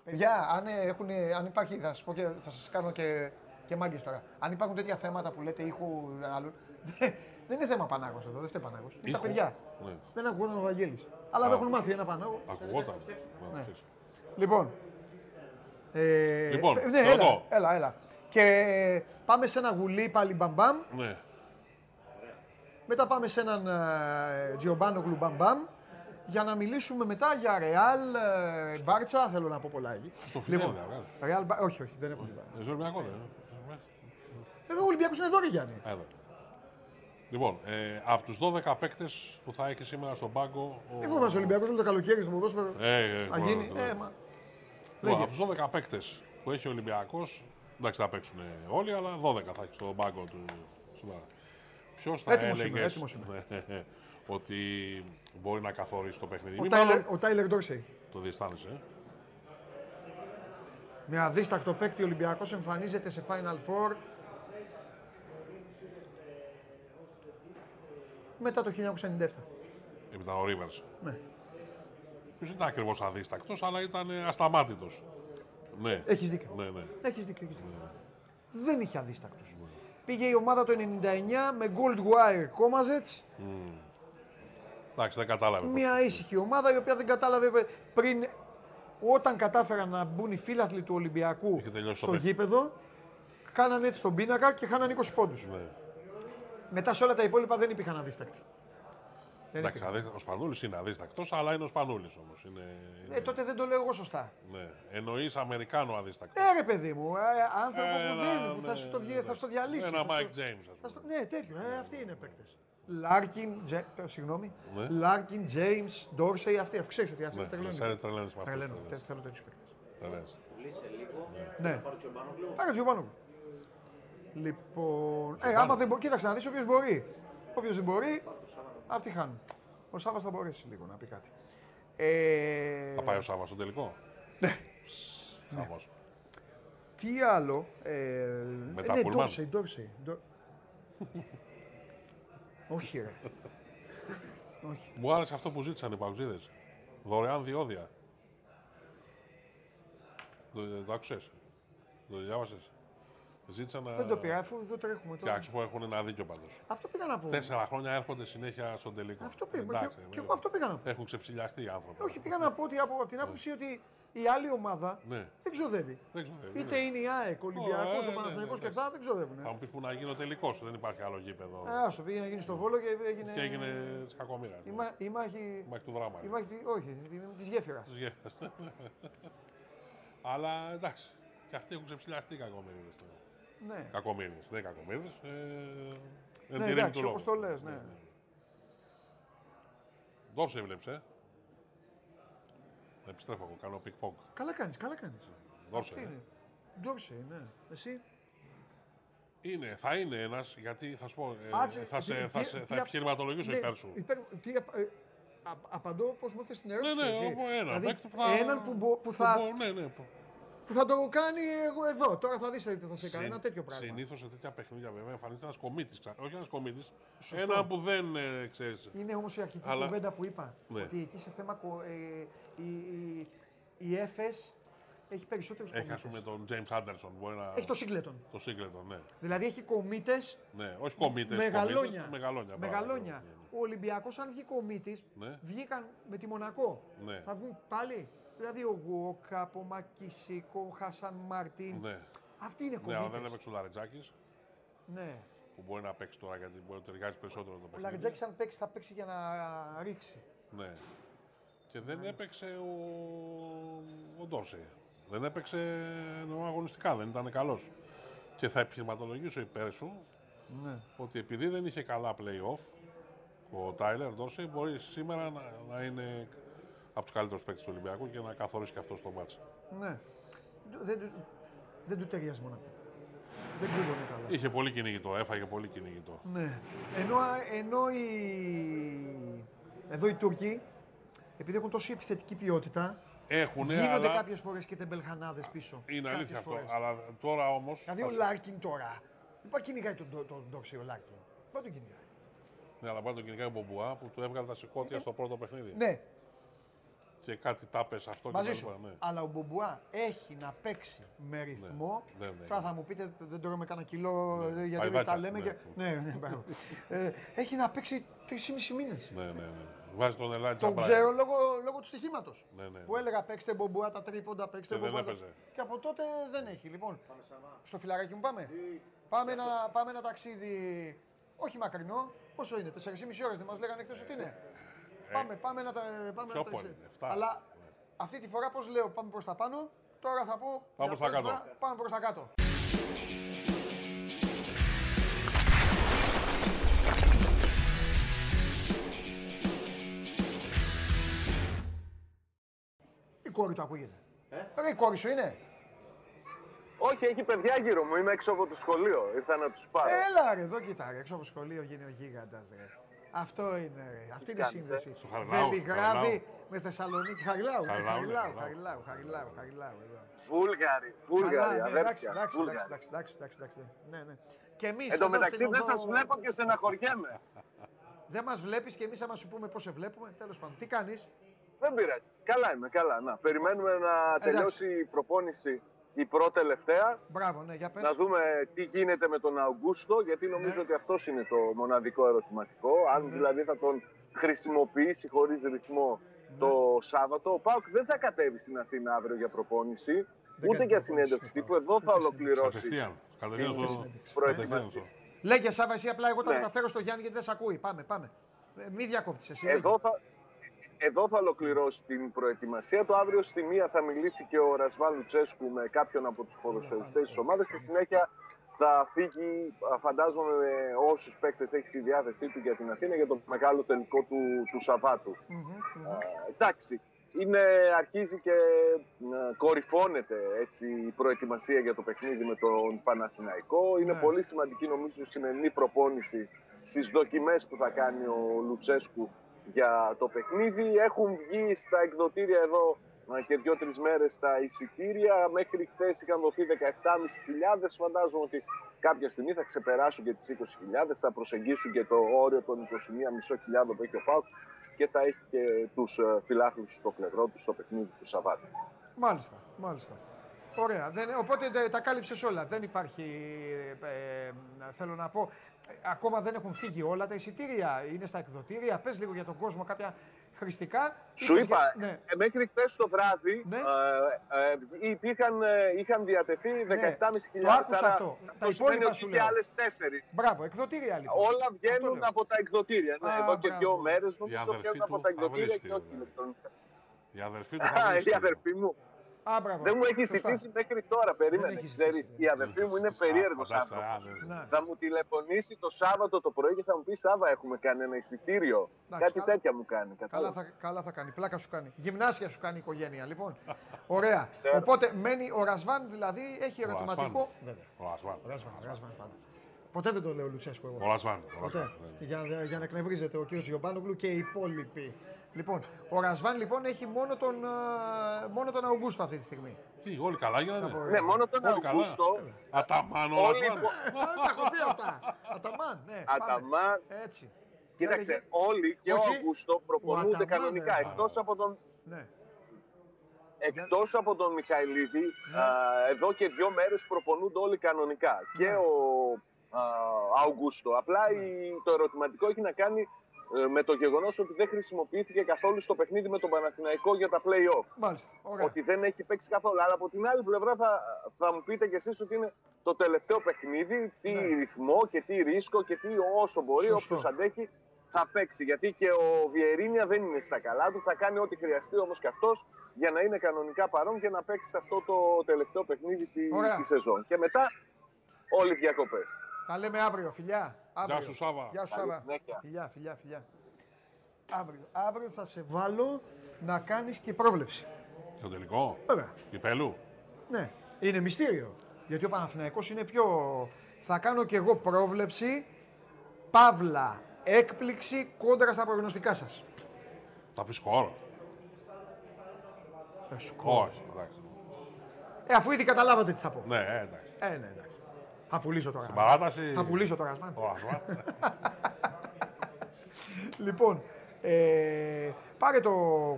παιδιά, αν, ε, έχουν, αν υπάρχει, θα σας πω και θα σας κάνω και, και μάγκες τώρα. Αν υπάρχουν τέτοια θέματα που λέτε ήχου άλλου, δεν, δεν είναι θέμα Πανάγος εδώ, δεν φταίει Πανάγος. Είναι τα Ήχου. παιδιά. Ναι. Δεν ακούγονταν ο Βαγγέλης. Αλλά δεν έχουν μάθει ένα Πανάγο. Ακουγόταν. Ναι. Ναι, ξέρεις. Λοιπόν. Ε, Λοιπόν, ναι, σε έλα, ρωτώ. έλα, έλα. Και πάμε σε ένα γουλί πάλι μπαμπαμ. Ναι. Μετά πάμε σε έναν ε, Τζιομπάνο Γλουμπαμπαμ για να μιλήσουμε μετά για Ρεάλ, ε, Μπάρτσα. Θέλω να πω πολλά εκεί. Στο φιλέρι, δεν βγάζει. Ρεάλ, Μπα- όχι, όχι, δεν έχω τίποτα. Ε, στο Ολυμπιακό δεν είναι. Εδώ ο Ολυμπιακός είναι εδώ, ρε Γιάννη. Εδώ. Λοιπόν, ε, από τους 12 παίκτες που θα έχει σήμερα στον πάγκο... ο- Δεν φοβάσαι ο Ολυμπιακός όλο το καλοκαίρι στο ποδόσφαιρο. Ε, ε, Θα ναι, γίνει. ναι, ναι. Ε, μα. Λοιπόν, Λέγε. από τους 12 παίκτες που έχει ο Ολυμπιακός, εντάξει θα παίξουν όλοι, αλλά 12 θα έχει στον πάγκο του σήμερα. Ποιος θα Έτοιμος είμαι, έλεγες έτοιμος είμαι. ναι, ότι μπορεί να καθορίσει το παιχνίδι. Ο Μη Τάιλερ, μάλλον ο Τάιλερ Ντόρσεϊ. το διαισθάνεσαι. ε. Με αδίστακτο παίκτη ο Ολυμπιακός εμφανίζεται σε Final Four μετά το 1997. Ήταν ο Ρίβερς. Ναι. Ποιος ήταν ακριβώς αδίστακτος, αλλά ήταν ε, ασταμάτητος. Ναι. Έχεις δίκιο. Ναι, ναι. Έχεις δίκιο, έχεις δίκιο. Δεν είχε αδίστακτος. Πήγε η ομάδα το 99 με Gold Wire Κόμαζετς, Εντάξει, δεν κατάλαβε. μια ήσυχη ομάδα η οποία δεν κατάλαβε πριν όταν κατάφεραν να μπουν οι φίλαθλοι του Ολυμπιακού Είχε τελειώσει το στο παιχνίδι. γήπεδο, κάνανε έτσι τον πίνακα και χάνανε 20 πόντους. Ναι. Μετά σε όλα τα υπόλοιπα δεν υπήρχαν αδίστακτοι. Δεν Εντάξει, υπήρχαν. αδί- ο Σπανούλης είναι αδίστακτος, αλλά είναι ο Σπανούλης όμως. Είναι, είναι- Ε, τότε δεν το λέω εγώ σωστά. ναι. Εννοείς Αμερικάνο αδίστακτο. Ε, ρε παιδί μου, ε, άνθρωπο που, Ένα, δεν, που θα, ναι, σου το, διε- ναι. θα σου το διαλύσει. Ένα θα Mike στο- James, ας θα στο- πούμε. Ναι, τέτοιο. Ε, αυτοί είναι παίκτες. Λάρκιν, Τζε- ε, συγγνώμη. Ναι. Λάρκιν, Τζέιμ, Ντόρσεϊ, αυτοί. Αφού ξέρεις ότι αυτοί Ναι, τρελαίνουν. σε τρελαίνεις με αυτούς, Τρελαίνουν. τρελαίνεις. Τε- Θέλω τέτοιους παίκτες. Τρελαίνεις. Λύσε λίγο. Ναι. Πάρω Τσιομπάνογλου. Άρα Τζιομπάνογλου. Λοιπόν. Ε, άμα δεν μπορεί. Κοίταξε να δεις όποιος μπορεί. Όποιος δεν μπορεί, αυτοί χάνουν. Ο Σάβα θα μπορέσει λίγο να πει κάτι. Ε, Θα πάει ο Σάββας στο τελικό; Ναι. Χαμός. Τι άλλο. Ε, Με ε, τα ναι, πουλμάν. Ντόρσεϊ, Ντόρσεϊ. Ντο- Όχι, ρε. Όχι. Μου άρεσε αυτό που ζήτησαν οι παγκοσίδες. Δωρεάν διόδια. Το, το άκουσες; Το διάβασες; Ζήτησαν να... Δεν το πήρα, αφού εδώ τρέχουμε Και τώρα. άξιο που έχουν ένα δίκιο πάντως. Αυτό πήγα να πω. Τέσσερα χρόνια έρχονται συνέχεια στον τελικό. Αυτό πήγα, Εντάξει, και, ε, και εγώ αυτό πήγα να πω. Έχουν ξεψηλιαστεί οι άνθρωποι. Όχι, πήγα να πω ότι από, από την άποψη ότι η άλλη ομάδα Ναι. δεν ξοδεύει. Δεν ξέρω. Είτε είναι η ΑΕΚ, ο Ολυμπιακός, ε, ναι, ο Παναθηναϊκός ναι, και αυτά δεν ξοδεύουν. Θα μου πεις που να γίνει ο τελικός. Δεν υπάρχει άλλο γήπεδο. Α, στο πήγε να γίνει στο βόλο και έγινε. Και έγινε τη κακομοίρα. Η, μα, η μάχη. Μάχη του δράμα. Η μάχη, όχι, της γέφυρα. Τις γέφυρες. Αλλά εντάξει. Και αυτοί έχουν ξεψηλιαστεί οι κακομοίρες. Ναι, Κακομοίρε. Δεν κακομοίρε. Ε, εν ναι τη ρήμη εντάξει, του όπως λόγου. το λες. Ναι. Ντόρσε έβλεψε. ε. Επιστρέφω εγώ, κάνω πικ-ποκ. Καλά κάνεις, καλά κάνεις. Ντόρσε. Τι ε. είναι. Ντόρσε, ναι. Εσύ; Είναι, θα είναι ένας, γιατί θα σου πω, ε, Άτσε, θα, σε, τι- θα, τι- σε, τι- θα επιχειρηματολογήσω ναι, υπέρ σου. υπέρ- τι απα- ε, α- απαντώ πώ μου θες την ερώτηση. Ναι, ναι, έτσι. όπου ένα. Δηλαδή, παίκτη που θα, έναν που, μπο- που θα, μπο- ναι, ναι, που- που θα το κάνει εγώ εδώ. Τώρα θα δεις τι θα σε κάνει. Ένα τέτοιο πράγμα. Συνήθως σε τέτοια παιχνίδια βέβαια εμφανίζεται ένας κομίτης. Όχι ένας κομίτης. Ένα που δεν ε, ξέρεις. Είναι όμως η αρχική Αλλά- κουβέντα που είπα. Ναι. Ότι εκεί σε θέμα. κο- Ε, η, η, η Έφες έχει περισσότερους Έχει ας κομίτες. πούμε τον James Anderson. Μπορεί να... Έχει το Σίγκλετον. Το Singleton, ναι. Δηλαδή έχει κομίτες ναι. Όχι κομίτες. μεγαλόνια. κομίτες, μεγαλόνια. μπράβο, Μεγαλόνια. ναι, ναι. Ο Ολυμπιακός αν βγει κομίτης, Ναι. βγήκαν με τη Μονακό. Ναι. Θα βγουν πάλι. Δηλαδή ο Γουόκα, ο Μακισίκο, ο Χάσαν Μαρτίν. Ναι. Αυτοί είναι Ναι, αλλά κομίτες. δεν έπαιξε ο Λαρετζάκης Ναι. που μπορεί να παίξει τώρα γιατί μπορεί να ταιριάζει περισσότερο το Ο παιχνίδι. Λαριτζάκης αν παίξει θα παίξει για να ρίξει. Ναι. Και δεν έπαιξε ο, ο Ντόρσεϊ. Δεν έπαιξε εννοώ, αγωνιστικά, δεν ήταν καλός. Και θα επιχειρηματολογήσω υπέρ σου Ναι. ότι επειδή δεν είχε καλά play-off, ο Τάιλερ Ντόρσεϊ μπορεί σήμερα να, να είναι από τους καλύτερους παίκτες του Ολυμπιακού και να καθορίσει και αυτός το μάτσο. Ναι. Δεν, του- δεν του ταιριάζει μόνο. Δεν κούμπωνε καλά. Είχε πολύ κυνηγητό, έφαγε πολύ κυνηγητό. Ναι. Ενώ, ενώ οι... εδώ οι Τούρκοι, επειδή έχουν τόση επιθετική ποιότητα, Έχουν, γίνονται αλλά κάποιες φορές και τεμπελχανάδες πίσω. είναι Κάποιες αλήθεια αυτό. φορές. Αλλά τώρα όμως. Δηλαδή ο Λάρκιν τώρα, δεν πάει κυνηγάει τον, τον, τον Ντόρσεϊ ο Λάρκιν. Πάει τον κυνηγάει. Ναι, αλλά πάει τον κυνηγάει ο Μπομπουά που του έβγαλε τα σηκώτια στο πρώτο παιχνίδι. Ναι, Και κάτι τάπες αυτό μαζί και σου. τα λοιπά, ναι. Αλλά ο Μπομπουά έχει να παίξει με ρυθμό. ναι, ναι. Τώρα θα μου πείτε, δεν τρώμε κανένα κιλό Ναι. ε, γιατί Παϊδάκια, τα λέμε. ναι. Και... ναι, ναι, μπράβο. ε, έχει να παίξει τρεις μήνες. Ναι, ναι, ναι. Βάζει τον Ελάιτ Το ξέρω λόγω, λόγω του στοιχήματος. Ναι, ναι. Που έλεγα παίξτε μπομπουά τα τρίποντα, παίξτε Και δεν μπομπουά. τα- έπαιζε. Και από τότε δεν έχει. Λοιπόν, στο φιλαράκι μου πάμε. Πάμε ένα, πάμε ένα ταξίδι. Όχι μακρινό. Πόσο είναι, 4,5 ώρες δεν μας λέγανε χθες ότι είναι. Πάμε, πάμε να τα. Πάμε πιο να πολύ, ταξίδι. εφτά. Αλλά αυτή τη φορά πώς λέω, πάμε προς τα πάνω. Τώρα θα πω. Πάμε για προς τα πρώτη κάτω. φορά, Πάμε προς τα κάτω. Η κόρη του ακούγεται. Ε; Ρε, η κόρη σου είναι; Όχι, έχει παιδιά γύρω μου. Είμαι έξω από το σχολείο. Ήρθα να τους πάρω. Έλα ρε, εδώ κοιτά ρε, έξω από το σχολείο γίνει ο γίγαντας ρε. Αυτό είναι ρε, αυτή είναι η κάνετε; σύνδεση. Στο Χαριλάου, Βελιγράδι Χαριλάου. με Θεσσαλονίκη, Χαριλάου, ρε, Χαριλάου, ναι, Χαριλάου, Χαριλάου. Χαριλάου, Χαριλάου, Χαριλάου, εδώ. Βούλγαροι, Καλά, Βούλγαροι, ναι, εντάξει, αδέρφια. εντάξει, Βούλγαροι. εντάξει, εντάξει, εντάξει, εντάξει, ναι, ναι. Και εμείς Εν τω εδώ μεταξύ στην δεν οδό- σας βλέπω και στεναχωριέμαι. Δεν μας βλέπεις και εμείς άμα σου πούμε πώς σε βλέπουμε, τέλος πάντων. Τι κάνεις, Δεν πειράζει. Καλά είμαι, καλά. Να, περιμένουμε να τελειώσει η προπόνηση η πρώτη τελευταία. μπράβο, ναι, για πες. Να δούμε τι γίνεται με τον Αουγκούστο, γιατί νομίζω Ναι. ότι αυτός είναι το μοναδικό ερωτηματικό. Αν δηλαδή θα τον χρησιμοποιήσει χωρίς ρυθμό Ναι. το Σάββατο. Ο Πάουκ δεν θα κατέβει στην Αθήνα αύριο για προπόνηση, Δεν ούτε κάνει για προπόνηση συνέντευξη ο τύπου. Πάουκ. Εδώ θα Ούτε ολοκληρώσει. Κατευθείαν. Κατευθείαν Είναι στο. συνέντευξη. Κατευθείαν Προετοιμασία. στο. Λέγε Σάβα, εσύ απλά εγώ τα Ναι. μεταφέρω στο Γιάννη γιατί δεν σε ακούει. Πάμε, πάμε. Ε, μη διακόπτεις εσύ. Εδώ λέγε. θα, εδώ θα ολοκληρώσει την προετοιμασία του. Αύριο στη μία θα μιλήσει και ο Ρασβάν Λουτσέσκου με κάποιον από τους ποδοσφαιριστές της ομάδας. Στη συνέχεια θα φύγει, α, φαντάζομαι, με όσους παίκτες έχει στη διάθεσή του για την Αθήνα για το μεγάλο τελικό του, του Σαββάτου. Μμμ, μμμ. Ε, εντάξει, είναι, αρχίζει και ε, κορυφώνεται έτσι, η προετοιμασία για το παιχνίδι με τον Παναθηναϊκό. Είναι Ναι. πολύ σημαντική νομίζω η σημερινή προπόνηση στις δοκιμές που θα κάνει ο Λουτσέσκου για το παιχνίδι. Έχουν βγει στα εκδοτήρια εδώ ε, και δύο-τρεις μέρες τα εισιτήρια. Μέχρι χθες είχαν δοθεί 17.500. Φαντάζομαι ότι κάποια στιγμή θα ξεπεράσουν και τις 20.000, θα προσεγγίσουν και το όριο των 21.500 που έχει ο ΠΑΟΚ και θα έχει και τους ε, φιλάθλους στο πλευρό τους στο παιχνίδι του Σαββάτου. Μάλιστα, μάλιστα. Ωραία. Δεν, οπότε τε- τα κάλυψες όλα. Δεν υπάρχει, ε, ε, θέλω να πω, ε, ακόμα δεν έχουν φύγει όλα τα εισιτήρια. Είναι στα εκδοτήρια. Πες λίγο για τον κόσμο κάποια χρηστικά. Σου Είπες είπα, για- Ναι. ε, μέχρι χθες το βράδυ Ναι. ε, ε, υπήρχαν, ε, είχαν διατεθεί 17.500. το άκουσα άρα αυτό. Τα αυτό σημαίνει υπόλοιπα ότι σου και λέω. άλλες τέσσερις. Μπράβο, εκδοτήρια λοιπόν. Όλα Αυτό βγαίνουν λέω. από τα εκδοτήρια. Ναι, Α, εδώ και μπράβο. δύο μέρες Η νομίζω αδερφή βγαίνουν από του τα θα εκδοτήρια βρεις και όχι στήριο. ηλεκτρονικά. Η αδερφή του Α, θα η βρει αδερφή μου. Α, μπράβο. Δεν μου έχει Σωστά. ζητήσει μέχρι τώρα. Περίμενε. έχει Ξέρεις, ζητήσει, η αδερφή μου είναι περίεργος Φαντάζομαι, άνθρωπος. α, ναι. Ναι. Θα μου τηλεφωνήσει το Σάββατο το πρωί και θα μου πει Σάβα, έχουμε κάνει ένα εισιτήριο. Εντάξει, Κάτι καλά. τέτοια μου κάνει. Καλά κατάλαβες. θα, καλά θα κάνει. Πλάκα σου κάνει. Γυμνάσια σου κάνει η οικογένεια. Λοιπόν, ωραία. Ξέρω. Οπότε μένει ο Ρασβάν δηλαδή έχει Ο ερωτηματικό. Ασβάν. Βέβαια. Ο Ασβάν. Ο Ρασβάν, ο Ρασβάν πάντα. Ποτέ δεν το λέω Λουτσέσκου εγώ. Ο Ασβάν. ο Ποτέ. Ασβάν, ναι. Για, για να εκνευρίζεται ο κύριος Γιωμπάνογλου και οι υπόλοιποι. Λοιπόν, ο Ρασβάν λοιπόν έχει μόνο τον, ε, μόνο τον Αουγκούστο αυτή τη στιγμή. Τι, όλοι καλά γίνανε. πω, Ναι, μόνο τον Όλοι καλά. Αυγούστο. Αταμάν ο Όλοι Ασβάν. που- Α, Τα έχω πει αυτά. Αταμάν, ναι. πάμε. Αταμάν. Έτσι. Κοίταξε, Έλεγε- όλοι και ο Όχι. Αυγούστο Ο προπονούνται Αταμάν, κανονικά. ρε. Εκτός από τον. Ναι. εκτός από τον Μιχαηλίδη, α, εδώ και δύο μέρες προπονούνται όλοι κανονικά. Και ο α, Αουγκούστο. Απλά η- το ερωτηματικό έχει να κάνει ε, με το γεγονός ότι δεν χρησιμοποιήθηκε καθόλου στο παιχνίδι με τον Παναθηναϊκό για τα play-off. Μάλιστα. Ωραία. Ότι δεν έχει παίξει καθόλου. Αλλά από την άλλη πλευρά θα, θα μου πείτε κι εσείς ότι είναι το τελευταίο παιχνίδι, τι Ναι. ρυθμό και τι ρίσκο και τι όσο μπορεί, Σωστό. όποιος αντέχει θα παίξει. Γιατί και ο Βιερίνια δεν είναι στα καλά του, θα κάνει ό,τι χρειαστεί όμως και αυτός για να είναι κανονικά παρόν και να παίξει σε αυτό το τελευταίο παιχνίδι τη, Ωραία. τη σεζόν. Και μετά όλοι οι διακοπές. Τα λέμε αύριο, φιλιά. Αύριο. σου, Σάβα. Γεια σου, Καλή Σάβα. συνέχεια. Φιλιά, φιλιά, φιλιά. Αύριο. Αύριο θα σε βάλω να κάνεις και πρόβλεψη. Το τελικό; Βέβαια. Κυπέλου. Ναι, είναι μυστήριο. Γιατί ο Παναθηναϊκός είναι πιο... Θα κάνω και εγώ πρόβλεψη, παύλα, έκπληξη κόντρα στα προγνωστικά σας. Θα πεις σκορ. Ε, σου Όχι, εντάξει. Ε, αφού ήδη καταλάβατε τι θα πω. Ναι, ε, εντάξει. Ε, ναι, εντάξει. Θα πουλήσω τώρα. Στην παράταση. Θα πουλήσω τώρα. Ασμάν. Ο Ασμάν. Λοιπόν, ε, πάρε το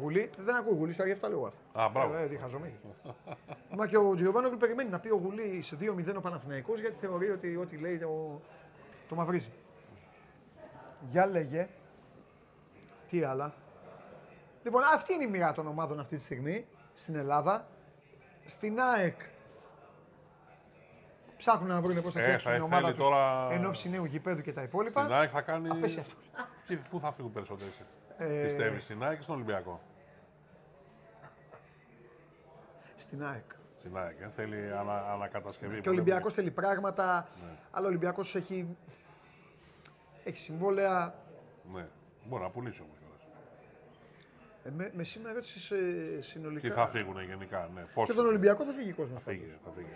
γουλί. Δεν ακούω γουλί, στα αυτά λέω αυτά. Α, μπράβο. Ε, ε, τι χαζομί. Μα και ο Τζιοβάνογλου περιμένει να πει ο γουλί σε 2-0 ο Παναθηναϊκός γιατί θεωρεί ότι ό,τι λέει το, το μαυρίζει. Για λέγε. Τι άλλα. Λοιπόν, αυτή είναι η μοίρα των ομάδων αυτή τη στιγμή στην Ελλάδα. Στην ΑΕΚ ψάχνουν να βρουν πώς θα Ε, φτιάξουν θα την ομάδα θέλει τους τώρα- εν ώψη νέου γηπέδου και τα υπόλοιπα. Στην ΑΕΚ θα κάνει. Απέσια αυτό. Και πού θα φύγουν περισσότεροι. Ε, Πιστεύεις στην ΑΕΚ ή στον Ολυμπιακό; Στην ΑΕΚ. Στην ΑΕΚ. ε, Θέλει ανα, ανακατασκευή. Και ο Ολυμπιακός θέλει πράγματα, αλλά ο Ολυμπιακός έχει, έχει συμβόλαια. Ναι. Μπορεί να πουλήσει όμως κιόλας. Ε, με, με σήμερα ερώτηση ε, συνολικά. Και θα φύγουν γενικά. Ναι. Και Πόσο. τον Ολυμπιακό θα φύγει ο κόσμος. Θα φύγει. Θα φύγει.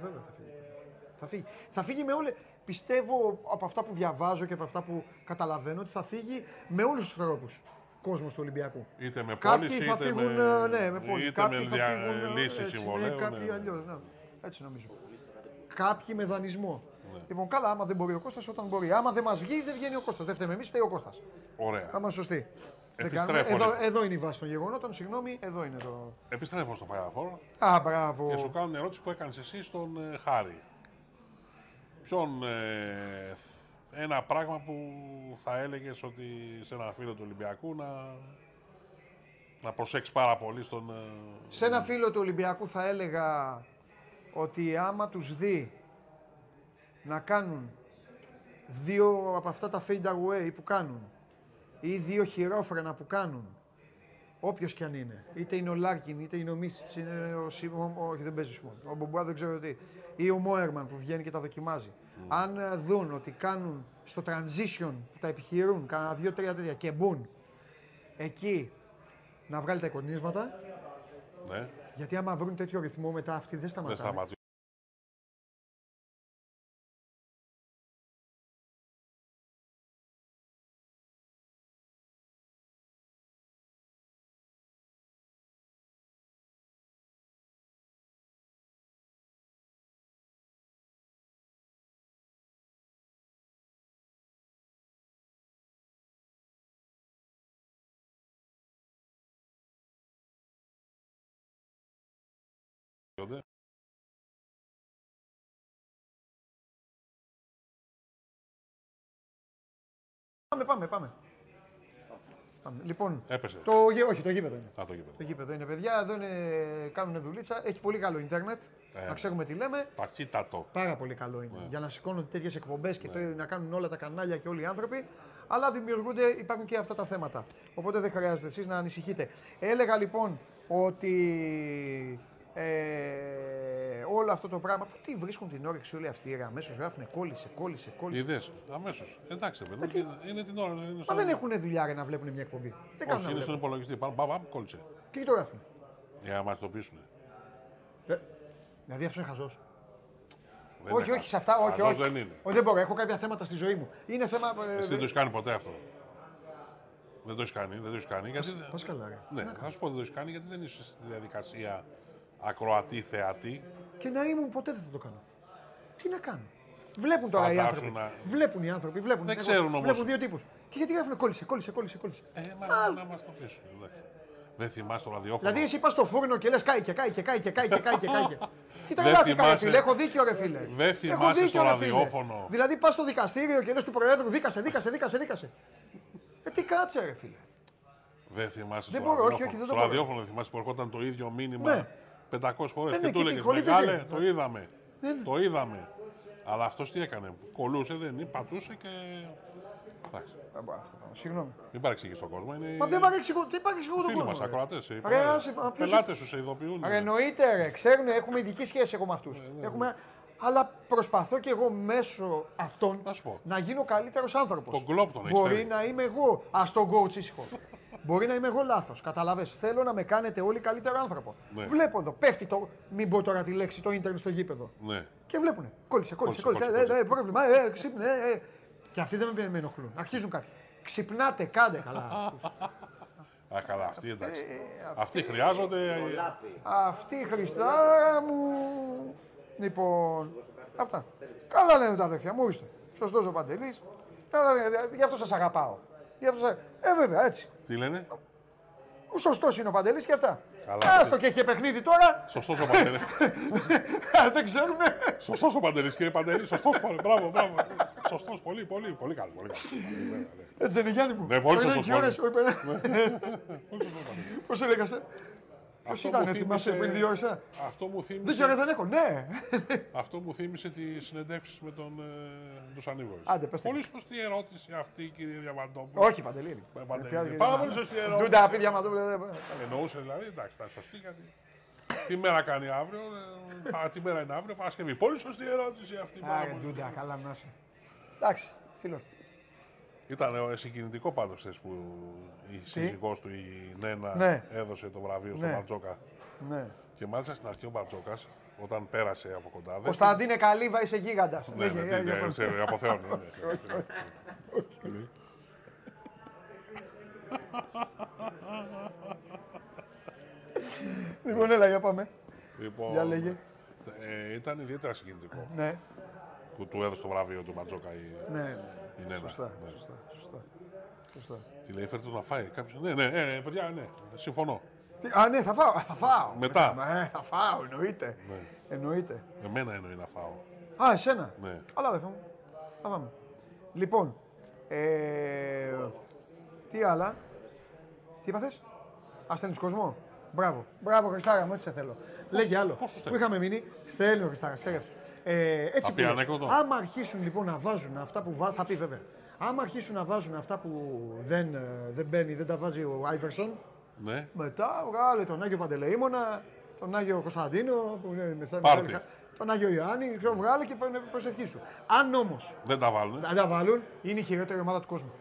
Βέβαια θα φύγει. Θα φύγει. Θα φύγει με όλε. Πιστεύω από αυτά που διαβάζω και από αυτά που καταλαβαίνω ότι θα φύγει με όλους τους τρόπου. Κόσμος του Ολυμπιακού. Είτε με Κάποιοι πώληση, θα είτε φύγουν, με, ε, ναι, με πώληση. είτε Κάποιοι με θα δια... φύγουν, ε, λύση έτσι, συμβολέου. Ναι, κάποιοι ναι. αλλιώς, ναι. Έτσι νομίζω. Κάποιοι με δανεισμό. Ναι. Λοιπόν, καλά, άμα δεν μπορεί ο Κώστας, όταν μπορεί. Άμα δεν μας βγει, δεν βγαίνει ο Κώστας. Δεν φταίμε εμείς, φταίει ο Κώστας. Ωραία. Θα είμαστε σωστοί. Δεν Επιστρέφω, κάνουμε. Εδώ, λοιπόν. εδώ είναι η βάση των γεγονότων. Συγγνώμη, εδώ είναι το. Επιστρέφω στο Final Four Α, μπράβο. και σου κάνω μια ερώτηση που έκανες εσύ στον ε, Χάρη. Ποιον. ε, ένα πράγμα που θα έλεγες ότι σε ένα φίλο του Ολυμπιακού να, να προσέξεις πάρα πολύ στον. ε, Σε ένα φίλο του Ολυμπιακού θα έλεγα ότι άμα τους δει να κάνουν δύο από αυτά τα fade away που κάνουν ή δύο χειρόφρενα που κάνουν όποιος κι αν είναι, είτε είναι ο Λάρκιν, είτε είναι ο Μίσιτς, είναι ο Σιμών, όχι δεν παίζει Σιμών, ο Μπομπουά δεν ξέρω τι, ή ο Μόερμαν που βγαίνει και τα δοκιμάζει. Αν ε, δουν ότι κάνουν στο transition που τα επιχειρούν, κάνα δύο-τρία τέτοια και μπουν εκεί να βγάλει τα εικονίσματα, Ναι, γιατί άμα βρουν τέτοιο ρυθμό μετά αυτοί δεν δεν σταματάνε. Πάμε, πάμε, πάμε. πάμε. Λοιπόν, Έπεσε. το, γε- όχι, το γήπεδο είναι. Α, το γήπεδο. Το γήπεδο είναι παιδιά, εδώ είναι, κάνουν δουλίτσα. Έχει πολύ καλό ίντερνετ. Ε. Να ξέρουμε τι λέμε. Ταχύτατο. Πάρα πολύ καλό είναι. Ναι. Για να σηκώνονται τέτοιες εκπομπές και το- να κάνουν όλα τα κανάλια και όλοι οι άνθρωποι. Αλλά δημιουργούνται, υπάρχουν και αυτά τα θέματα. Οπότε δεν χρειάζεται εσείς να ανησυχείτε. Έλεγα λοιπόν ότι ε, όλο αυτό το πράγμα. Πού τι βρίσκουν την όρεξη όλοι αυτοί. Αμέσως γράφουν κόλλησε, κόλλησε, κόλλησε. Είδε. Αμέσως. Εντάξει, παιδί. μου, είναι, είναι την ώρα. Είναι Μα στο- δεν έχουν δουλειά ρε, να βλέπουν μια εκπομπή. Δεν κάνουν Όχι, να είναι στον βλέπουν. υπολογιστή. Πάμε, πάμε, κόλλησε. Και τι το γράφουν. Για να μας το πείσουν. Ε, δηλαδή αυτός είναι χαζός. Δεν Όχι, είναι όχι, σε αυτά, όχι, χαζός όχι. δεν είναι. Όχι, δεν μπορώ, έχω κάποια θέματα στη ζωή μου. Είναι θέμα. ε, Εσύ δεν το έχεις κάνει ποτέ αυτό; Δεν το έχεις κάνει, δεν το έχεις κάνει. Γιατί... Πας καλά, ρε. Ναι, θα σου πω δεν το έχεις κάνει γιατί δεν είσαι στη διαδικασία ακροατή θεατή. Και να ήμουν ποτέ δεν θα το κάνω. Τι να κάνω; Βλέπουν τώρα οι Φαντάσου άνθρωποι. να- Βλέπουν οι άνθρωποι. Βλέπουν. Δεν Εγώ- ξέρουν όμως. Βλέπουν δύο τύπους. Και γιατί γράφουν κόλλησε, κόλλησε, κόλλησε, κόλλησε. Ε, μα, Άλλο. να μας το πείσουν. εντάξει. Δεν θυμάσαι το ραδιόφωνο. Δηλαδή, εσύ πας στο φούρνο και λες κάει και κάει και κάει και κάει και κάει και κάει. Τι Δεν τρελάθηκα, ρε θυμάσαι- φίλε. Έχω δίκιο, ρε φίλε. Δεν Έχω θυμάσαι δίκιο, στο ρε φίλε. ραδιόφωνο. Δηλαδή, πας στο δικαστήριο και λες του Προέδρου, δίκασε, δίκασε, δίκασε, δίκασε. Ε, τι κάτσε, ρε φίλε. Δεν θυμάσαι Δεν στο μπορώ, όχι, ραδιόφωνο. όχι, δεν το Στο μπορώ. ραδιόφωνο δεν θυμάσαι που ερχόταν το ίδιο μήνυμα Ναι. 500 φορές. Ναι, και ναι, του και έλεγες τι κολλήτες Μεγάλε, είναι. το είδαμε. Δεν- Το είδαμε. Αλλά αυτός τι έκανε. Κολούσε, δεν είναι, πατούσε και. Εντάξει. Α, μπα, Συγγνώμη. Μην παρεξηγείς τον κόσμο. Είναι Μα δεν παρεξηγώ, τι παρεξηγώ τον φίλοι κόσμο. μας, ρε. ακροατές. Ρε, άσε, μα ποιος- Πελάτες σου σε ειδοποιούν. Ρε, εννοείται, ρε. Ξέρουν, έχουμε ειδική σχέση εγώ με αυτούς. Ναι, Έχουμε... Αλλά προσπαθώ και εγώ μέσω αυτών Να σου πω. να γίνω καλύτερος άνθρωπος. Τον κλόπ τον έχεις Μπορεί φέρει. να είμαι εγώ. Α τον coach ήσυχο. Μπορεί να είμαι εγώ λάθος. Καταλαβέ. Θέλω να με κάνετε όλοι καλύτερο άνθρωπο. Ναι. Βλέπω εδώ, πέφτει το. Μην πω τώρα τη λέξη το ίντερνετ στο γήπεδο. Ναι. Και βλέπουνε. Κόλλησε, κόλλησε, Κόλλησε, κόλλησε. κόλλησε, Ε, ε, πρόβλημα. Ε, ε, ξύπνε. Ε, ε. Και αυτοί δεν με, με ενοχλούν. Αρχίζουν κάποιοι. Ξυπνάτε, κάντε καλά. Α, καλά, αυτοί εντάξει. Ε, Αυτοί χρειάζονται. Λάπη. Αυτή η Χριστάρα μου. Λοιπόν, αυτά. Καλά λένε τα αδέρφια μου, ορίστε. Σωστός ο Παντελής. Γι' αυτό σας αγαπάω. Γι' αυτό σας... Ε, βέβαια, έτσι. Τι λένε; Σωστός είναι ο Παντελής και αυτά. Καλά. Άστο και έχει παιχνίδι τώρα. Σωστός ο Παντελής. Δεν ξέρουμε. Σωστός ο Παντελής, κύριε Παντελή. Σωστός. Μπράβο, μπράβο. Σωστός, πολύ, πολύ, πολύ καλός. Πολύ καλός. Έτσι δεν είναι Γιάννη μου. Ναι, πολύ Πριν σωστός, έχει ώρες, πολύ. όχι, πριν- Πώς έλεγα σε. Ποιος Αυτό ήταν, μου θυμάσαι θύμισε- πριν δύο ώρες. ε; Αυτό μου Δίκιο ρε θύμισε, δεν έχω, ναι. αυτό μου θύμισε τις συνεντεύξεις με τον ε, τους ανήβορους. Άντε, πες τα. Πολύ σωστή ερώτηση αυτή, κύριε Διαμαντόπουλο. Όχι, Παντελή. Ε, Παντελή. Πάρα πολύ σωστή ερώτηση. Τούντα, πει διαματόπουλο. δεν- Εννοούσε δηλαδή, εντάξει, ήταν σωστή γιατί. Τι μέρα κάνει αύριο, ε, α, τι μέρα είναι αύριο, Παρασκευή. Πολύ σωστή ερώτηση αυτή. πάρα Άρε, πολύ. Ντούντα, καλά να είσαι. Εντάξει, φίλος. Ήταν ε, συγκινητικό πάντως χθες που η σύζυγός του, η Νένα, Ναι. έδωσε το βραβείο στον Ναι. Μπαρτζόκα. Ναι. Και μάλιστα στην αρχή ο Μπαρτζόκας, όταν πέρασε από κοντά. δεν- Κωνσταντίνε Καλύβα, είσαι γίγαντας. Ναι, Λέγε, ναι, για- τι, για- ναι, σε αποθεώνει. ναι. Λοιπόν, έλα, για πάμε. Λοιπόν, Για λέγε. ε, ήταν ιδιαίτερα συγκινητικό Ναι, που του έδωσε το βραβείο του Μπαρτζόκα η, ναι. η Νένα. Σωστά, Ναι. σωστά, σωστά. σωστά. Τι λέει, φέρτε το να φάει. Κάποιος, ναι, ναι, ναι, ναι, παιδιά, ναι, συμφωνώ. Τι- Α, ναι, θα φάω. Α, θα φάω. Μετά. Ναι, θα φάω, εννοείται. Ναι. Εννοείται. Εμένα εννοεί να φάω. Α, εσένα. Ναι. Καλά, αδερφέ μου. Θα πάμε. Λοιπόν, ε, τι άλλα; Τι είπαθες. Α, στέλνεις κόσμο. Μπράβο. Μπράβο, Χριστάρα μου, έτσι σε θέλω. Λέγε άλλο. Πώς σου Που στέλνει; είχαμε μείνει. Στέλνει ο Χριστάρας, σέρευσε. Ε, έτσι Θα που πει λες. ανέκδοτο; Άμα αρχίσουν λοιπόν να βάζουν αυτά που βάζουν. Θα πει βέβαια. Άμα αρχίσουν να βάζουν αυτά που δεν, ε, δεν μπαίνει, δεν τα βάζει ο Άιβερσον, Ναι, μετά βγάλε τον Άγιο Παντελεήμονα, τον Άγιο Κωνσταντίνο, που είναι με θέμα- Πάρτι. τον Άγιο Ιωάννη, ξέρω, βγάλε και πάνε προσευχή σου. Αν όμως δεν τα βάλουν. δεν τα βάλουν, είναι η χειρότερη ομάδα του κόσμου.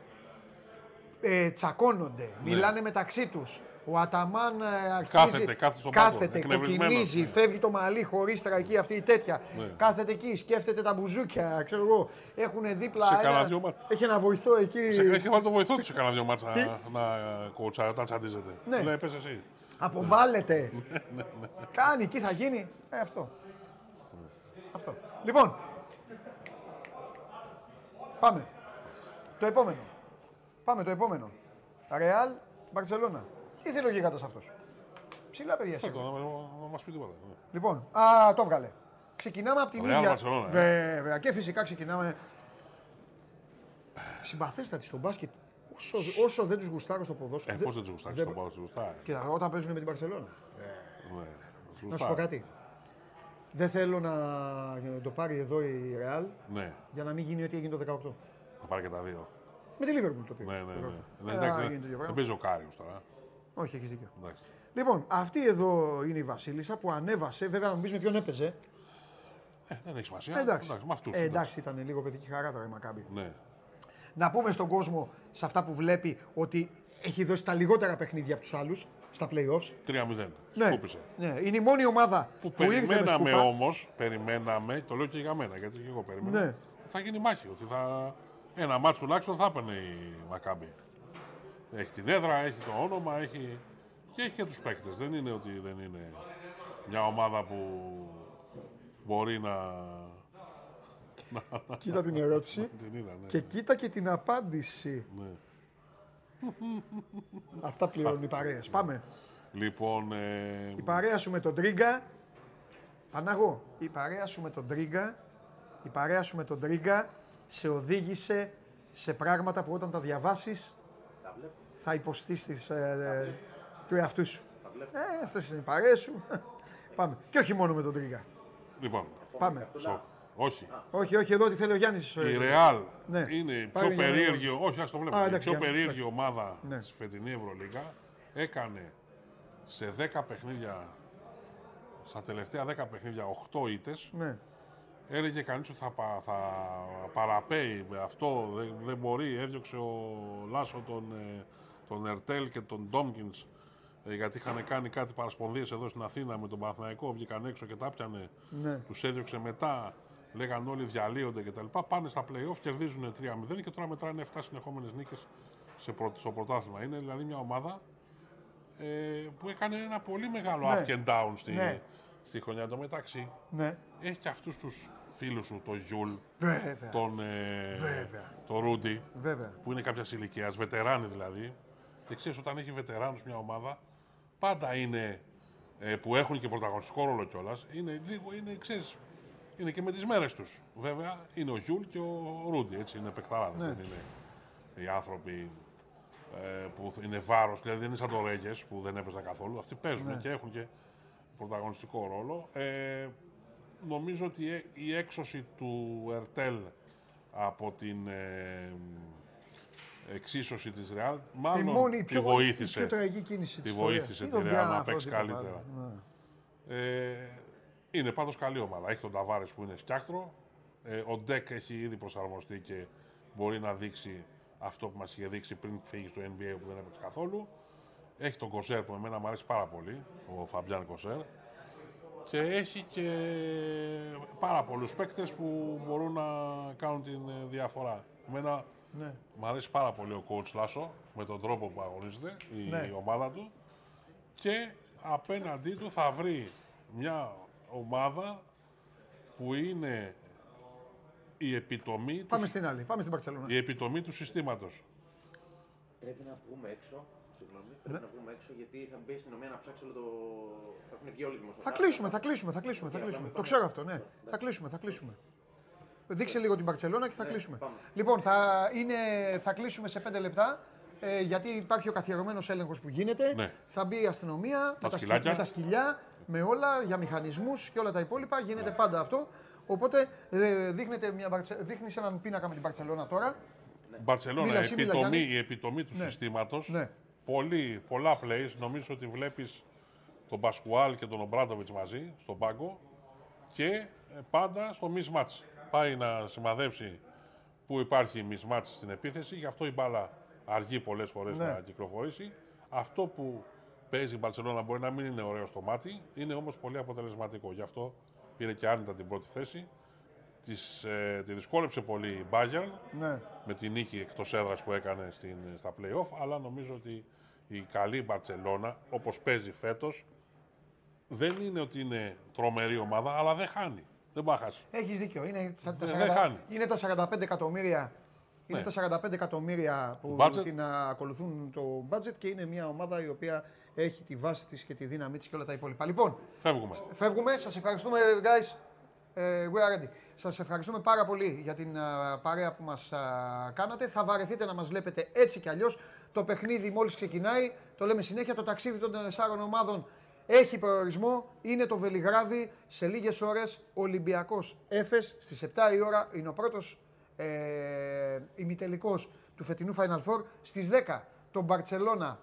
Ε, τσακώνονται, μιλάνε μεταξύ τους. Ο Αταμάν ε, αρχίζει, Κάθεται, κάθεται στον πάγκο, κάθεται εκνευρισμένος, κοκκινίζει, ναι. φεύγει το μαλλί χωρίς τραγική αυτή η τέτοια. Ναι. Κάθεται εκεί, σκέφτεται τα μπουζούκια, ξέρω εγώ. Έχουν δίπλα. Σε ένα- κανένα δυο μάτς. έχει ένα βοηθό εκεί. Σε έχει βάλει το βοηθό του σε κανένα δυο μάτσα να, να κοτσάρει όταν τσαντίζεται. Ναι. Λέει, πες εσύ. Αποβάλλεται. Ναι, Κάνει, τι θα γίνει. Ε, αυτό. Αυτό. Λοιπόν. Πάμε. Το επόμενο. Πάμε το επόμενο. Ρεάλ, Μπαρσελόνα. Τι θέλει ο γίγαντας αυτός; Ψηλά παιδιά Αυτό, σίγουρα. να, να μας πει τίποτα. ναι. Λοιπόν, α, το βγάλε. Ξεκινάμε από την Real ίδια. Barcelona, ε. Βέβαια. Και φυσικά ξεκινάμε. Συμπαθέστατη στο μπάσκετ. Όσο, όσο δεν τους γουστάρω στο Ε, ποδόσφαιρο. πώς δεν τους γουστάρεις δεν- το πάω, τους γουστάρεις. Κοίτα, όταν παίζουν με την Μπαρσελόνα. Ναι, τους Να σου πω γουστάρεις. κάτι. Δεν θέλω να το πάρει εδώ η Real Ναι, για να μην γίνει ό,τι έγινε το 18. θα πάρει και τα δύο. Με τη Liverpool το πήγε. Ναι, ναι, ναι. Ε, Ε, εντάξει, α, δεν- γίνει το ίδιο δεν πράγμα. παίζει ο Κάριος τώρα. Όχι, έχεις δίκιο. Εντάξει. Λοιπόν, αυτή εδώ είναι η Βασίλισσα που ανέβασε. Βέβαια, να μου πεις με ποιον έπαιζε. Ε, δεν έχει σημασία. Ε, εντάξει. με αυτούς. Ε, εντάξει, ήταν λίγο παιδική χαρά τώρα η Μακάμπη. Ναι. Να πούμε στον κόσμο, σε αυτά που βλέπει, ότι έχει δώσει τα λιγότερα παιχνίδια από τους άλλους στα playoffs. 3-0. Ναι, Σκούπισε. ναι, είναι η μόνη ομάδα Που, που, ήρθε με περιμέναμε σκούπα. όμως, περιμέναμε, το λέω και για μένα, γιατί και εγώ περίμενα, Ναι. ότι θα γίνει μάχη. Ότι θα, ένα μάτσο τουλάχιστον θα έπαιρνε η Μακάμπη. Έχει την έδρα, έχει το όνομα, έχει, και έχει και τους παίκτες. Δεν είναι ότι δεν είναι μια ομάδα που μπορεί να... Κοίτα την ερώτηση την είδα, ναι. και κοίτα και την απάντηση. ναι. Αυτά πληρώνουν οι παρέες. Πάμε. Λοιπόν, ε, Η παρέα σου με τον Τρίγκα. Παναγώ, η παρέα σου με τον Τρίγκα, η παρέα σου με τον Τρίγκα σε οδήγησε σε πράγματα που όταν τα διαβάσεις θα υποστείς τις, ε, ε, του εαυτού σου. Ε, αυτές είναι οι παρέες σου. Πάμε. Και όχι μόνο με τον Τρίγκα. λοιπόν Πάμε. στο- όχι. Όχι, όχι, εδώ τι θέλει ο Γιάννης. ε, Η Real Ναι. είναι η Πάρε πιο για να περίεργη, όχι ας το Α, βλέπουμε, η εντάξει, πιο για να- περίεργη εντάξει. ομάδα Ναι. στη φετινή Ευρωλίγα. Έκανε σε 10 παιχνίδια, στα τελευταία 10 παιχνίδια 8 ήττες. Ναι. Έλεγε κανείς ότι θα, πα- θα παραπέει με αυτό, δεν, δεν μπορεί. Έδιωξε ο Λάσο τον, ε, τον Ερτέλ και τον Ντόμκινς ε, γιατί είχαν κάνει κάτι παρασπονδίες εδώ στην Αθήνα με τον Παναθηναϊκό, βγήκαν έξω και τα πιανε. Ναι. Τους έδιωξε μετά, λέγαν όλοι διαλύονται κτλ. Πάνε στα play-off, κερδίζουν 3-0 και τώρα μετράνε 7 συνεχόμενες νίκες σε πρω- στο πρωτάθλημα. Είναι δηλαδή μια ομάδα ε, που έκανε ένα πολύ μεγάλο Ναι. up and down στη, Ναι. στη χρονιά. Εν τω μεταξύ, Ναι. έχει και αυτούς τους φίλους σου, τον Γιούλ, Βέβαια. τον, ε, Βέβαια. τον Ρούντι, Βέβαια. που είναι κάποια ηλικία, βετεράνοι δηλαδή. Και ξέρεις, όταν έχει βετεράνους μια ομάδα, πάντα είναι ε, που έχουν και πρωταγωνιστικό ρόλο κιόλας. Είναι λίγο, είναι, ξέρεις, είναι και με τις μέρες τους. Βέβαια, είναι ο Γιούλ και ο Ρούντι, έτσι, είναι παιχταράδες, Ναι. δεν είναι οι άνθρωποι ε, που είναι βάρος, δηλαδή δεν είναι σαν το Ρέγιες που δεν έπαιζαν καθόλου. Αυτοί παίζουν Ναι. και έχουν και πρωταγωνιστικό ρόλο. Ε, νομίζω ότι ε- η έξωση του Ερτέλ από την ε, εξίσωση της Ρεάλ Η μάλλον μόνη, η τη πιο, βοήθησε. η πιο τραγική κίνηση Τη της βοήθησε ιστορίας. τη Τι τον Real πιάνει να αυτό, παίξει τι τον καλύτερα. πάρει. Ναι. Ε, είναι πάντως καλή ομάδα. Έχει τον Ταβάρες που είναι σκιάχτρο. Ε, ο Ντεκ έχει ήδη προσαρμοστεί και μπορεί να δείξει αυτό που μας είχε δείξει πριν φύγει στο NBA που δεν έπαιξε καθόλου. Έχει τον Κοσέρ που εμένα μου αρέσει πάρα πολύ, ο Φαμπιάν Κοσέρ. Και έχει και πάρα πολλούς παίκτες που μπορούν να κάνουν την ε, διαφορά. Εμένα Ναι. μου αρέσει πάρα πολύ ο coach Λάσο με τον τρόπο που αγωνίζεται η Ναι. ομάδα του και απέναντί του θα βρει μια ομάδα που είναι η επιτομή, του, Πάμε στην άλλη. Πάμε στην Μπαρσελόνα. η επιτομή του συστήματος. Πρέπει να βγούμε έξω. Συγγνώμη. Ναι. Πρέπει να βγούμε έξω γιατί θα μπει η αστυνομία να ψάξει όλο το. Έχουν βγει όλοι οι Θα δημοσιογράφοι. κλείσουμε, θα κλείσουμε, θα κλείσουμε. Θα Οκ, κλείσουμε. πάμε, Το πάμε. ξέρω αυτό, ναι. Θα κλείσουμε, θα κλείσουμε. Δείξε λίγο την Μπαρσελόνα και θα κλείσουμε. πάμε. Λοιπόν, θα, είναι, θα κλείσουμε σε 5 λεπτά. Ε, γιατί υπάρχει ο καθιερωμένος έλεγχος που γίνεται. Ναι. Θα μπει η αστυνομία με, τα, σκυλ- σκυλάκια. με τα σκυλιά, με όλα, για μηχανισμούς και όλα τα υπόλοιπα. Γίνεται πάντα αυτό. Οπότε ε, δείχνετε μια, Μπαρτσε- δείχνεις έναν πίνακα με την Παρσελόνα τώρα. Μπαρσελόνα, Μίλα η εσύ, μίλα, επιτομή, Γιάννη. η επιτομή του Ναι. συστήματος. Ναι. Πολύ, πολλά plays. Νομίζω ότι βλέπεις τον Πασκουάλ και τον Ομπράντοβιτς μαζί στον πάγκο και ε, πάντα στο mismatch. Πάει να σημαδέψει που υπάρχει mismatch στην επίθεση, γι' αυτό η μπάλα αργεί πολλές φορές Ναι. να κυκλοφορήσει. Αυτό που παίζει η Μπαρσελόνα μπορεί να μην είναι ωραίο στο μάτι, είναι όμως πολύ αποτελεσματικό. Γι' αυτό πήρε και άνετα την πρώτη θέση. Της, ε, τη δυσκόλεψε πολύ η Bayern, Ναι. με την νίκη εκτός έδρας που έκανε στην, στα play-off, αλλά νομίζω ότι η καλή Μπαρτσελώνα, όπως παίζει φέτος, δεν είναι ότι είναι τρομερή ομάδα, αλλά δεν χάνει. Δεν πάει να χάσει. Έχεις δίκιο. Είναι τα, τα Ε, 40 δεν χάνει. είναι τα 45 εκατομμύρια. Είναι Ναι. τα 45 εκατομμύρια που Budget. την α, ακολουθούν το budget και είναι μια ομάδα η οποία έχει τη βάση της και τη δύναμή της και όλα τα υπόλοιπα. Λοιπόν, Φεύγουμε. φεύγουμε. Σας ευχαριστούμε, guys. Ε, we are ready. Σας ευχαριστούμε πάρα πολύ για την α, παρέα που μας α, κάνατε. Θα βαρεθείτε να μας βλέπετε έτσι κι αλλιώς. Το παιχνίδι μόλις ξεκινάει, το λέμε συνέχεια, το ταξίδι των τεσσάρων ομάδων έχει προορισμό. Είναι το Βελιγράδι. Σε λίγες ώρες Ολυμπιακός Έφες στις 7 η ώρα είναι ο πρώτος ε, ημιτελικός του φετινού Final Four. Στις 10 το Μπαρτσελώνα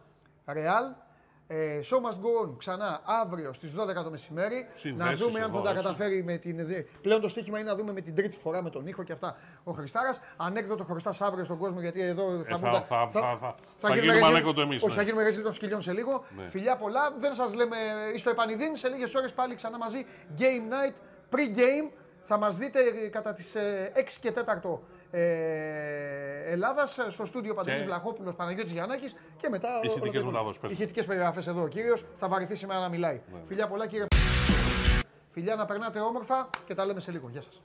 Real. Ε, show must go on ξανά αύριο στις 12 το μεσημέρι. να Συνδέσεις δούμε αν θα εδώ, τα έτσι. καταφέρει με την. δε- Πλέον το στοίχημα είναι να δούμε με την τρίτη φορά με τον ήχο και αυτά ο Χριστάρας. Ανέκδοτο χρωστά αύριο στον κόσμο γιατί εδώ θα, Ε, θα- μπουν τα- θα- θα- θα- θα γίνουμε γίνουμε ρεζίλ- ανέκδοτο εμείς, Όχι, ναι. θα γίνουμε ρεζίλ των σκυλιών σε λίγο. Ναι. Φιλιά πολλά. Δεν σας λέμε στο επανειδήν. Σε λίγες ώρες πάλι ξανά μαζί. Game night, pre-game. Θα μας δείτε ε, κατά τις ε, 6 και 4 ε, Ελλάδας στο στούντιο Παντελής Και- Βλαχόπουλος Παναγιώτης Γιαννάκης και μετά... Ηχητικές όλο το υπόλοιπο. μεταδόσεις, πες. Ηχητικές περιγραφές εδώ ο κύριος. Θα βαρεθεί σήμερα να μιλάει. Ναι. Φιλιά πολλά κύριε. Φιλιά να περνάτε όμορφα και τα λέμε σε λίγο. Γεια σας.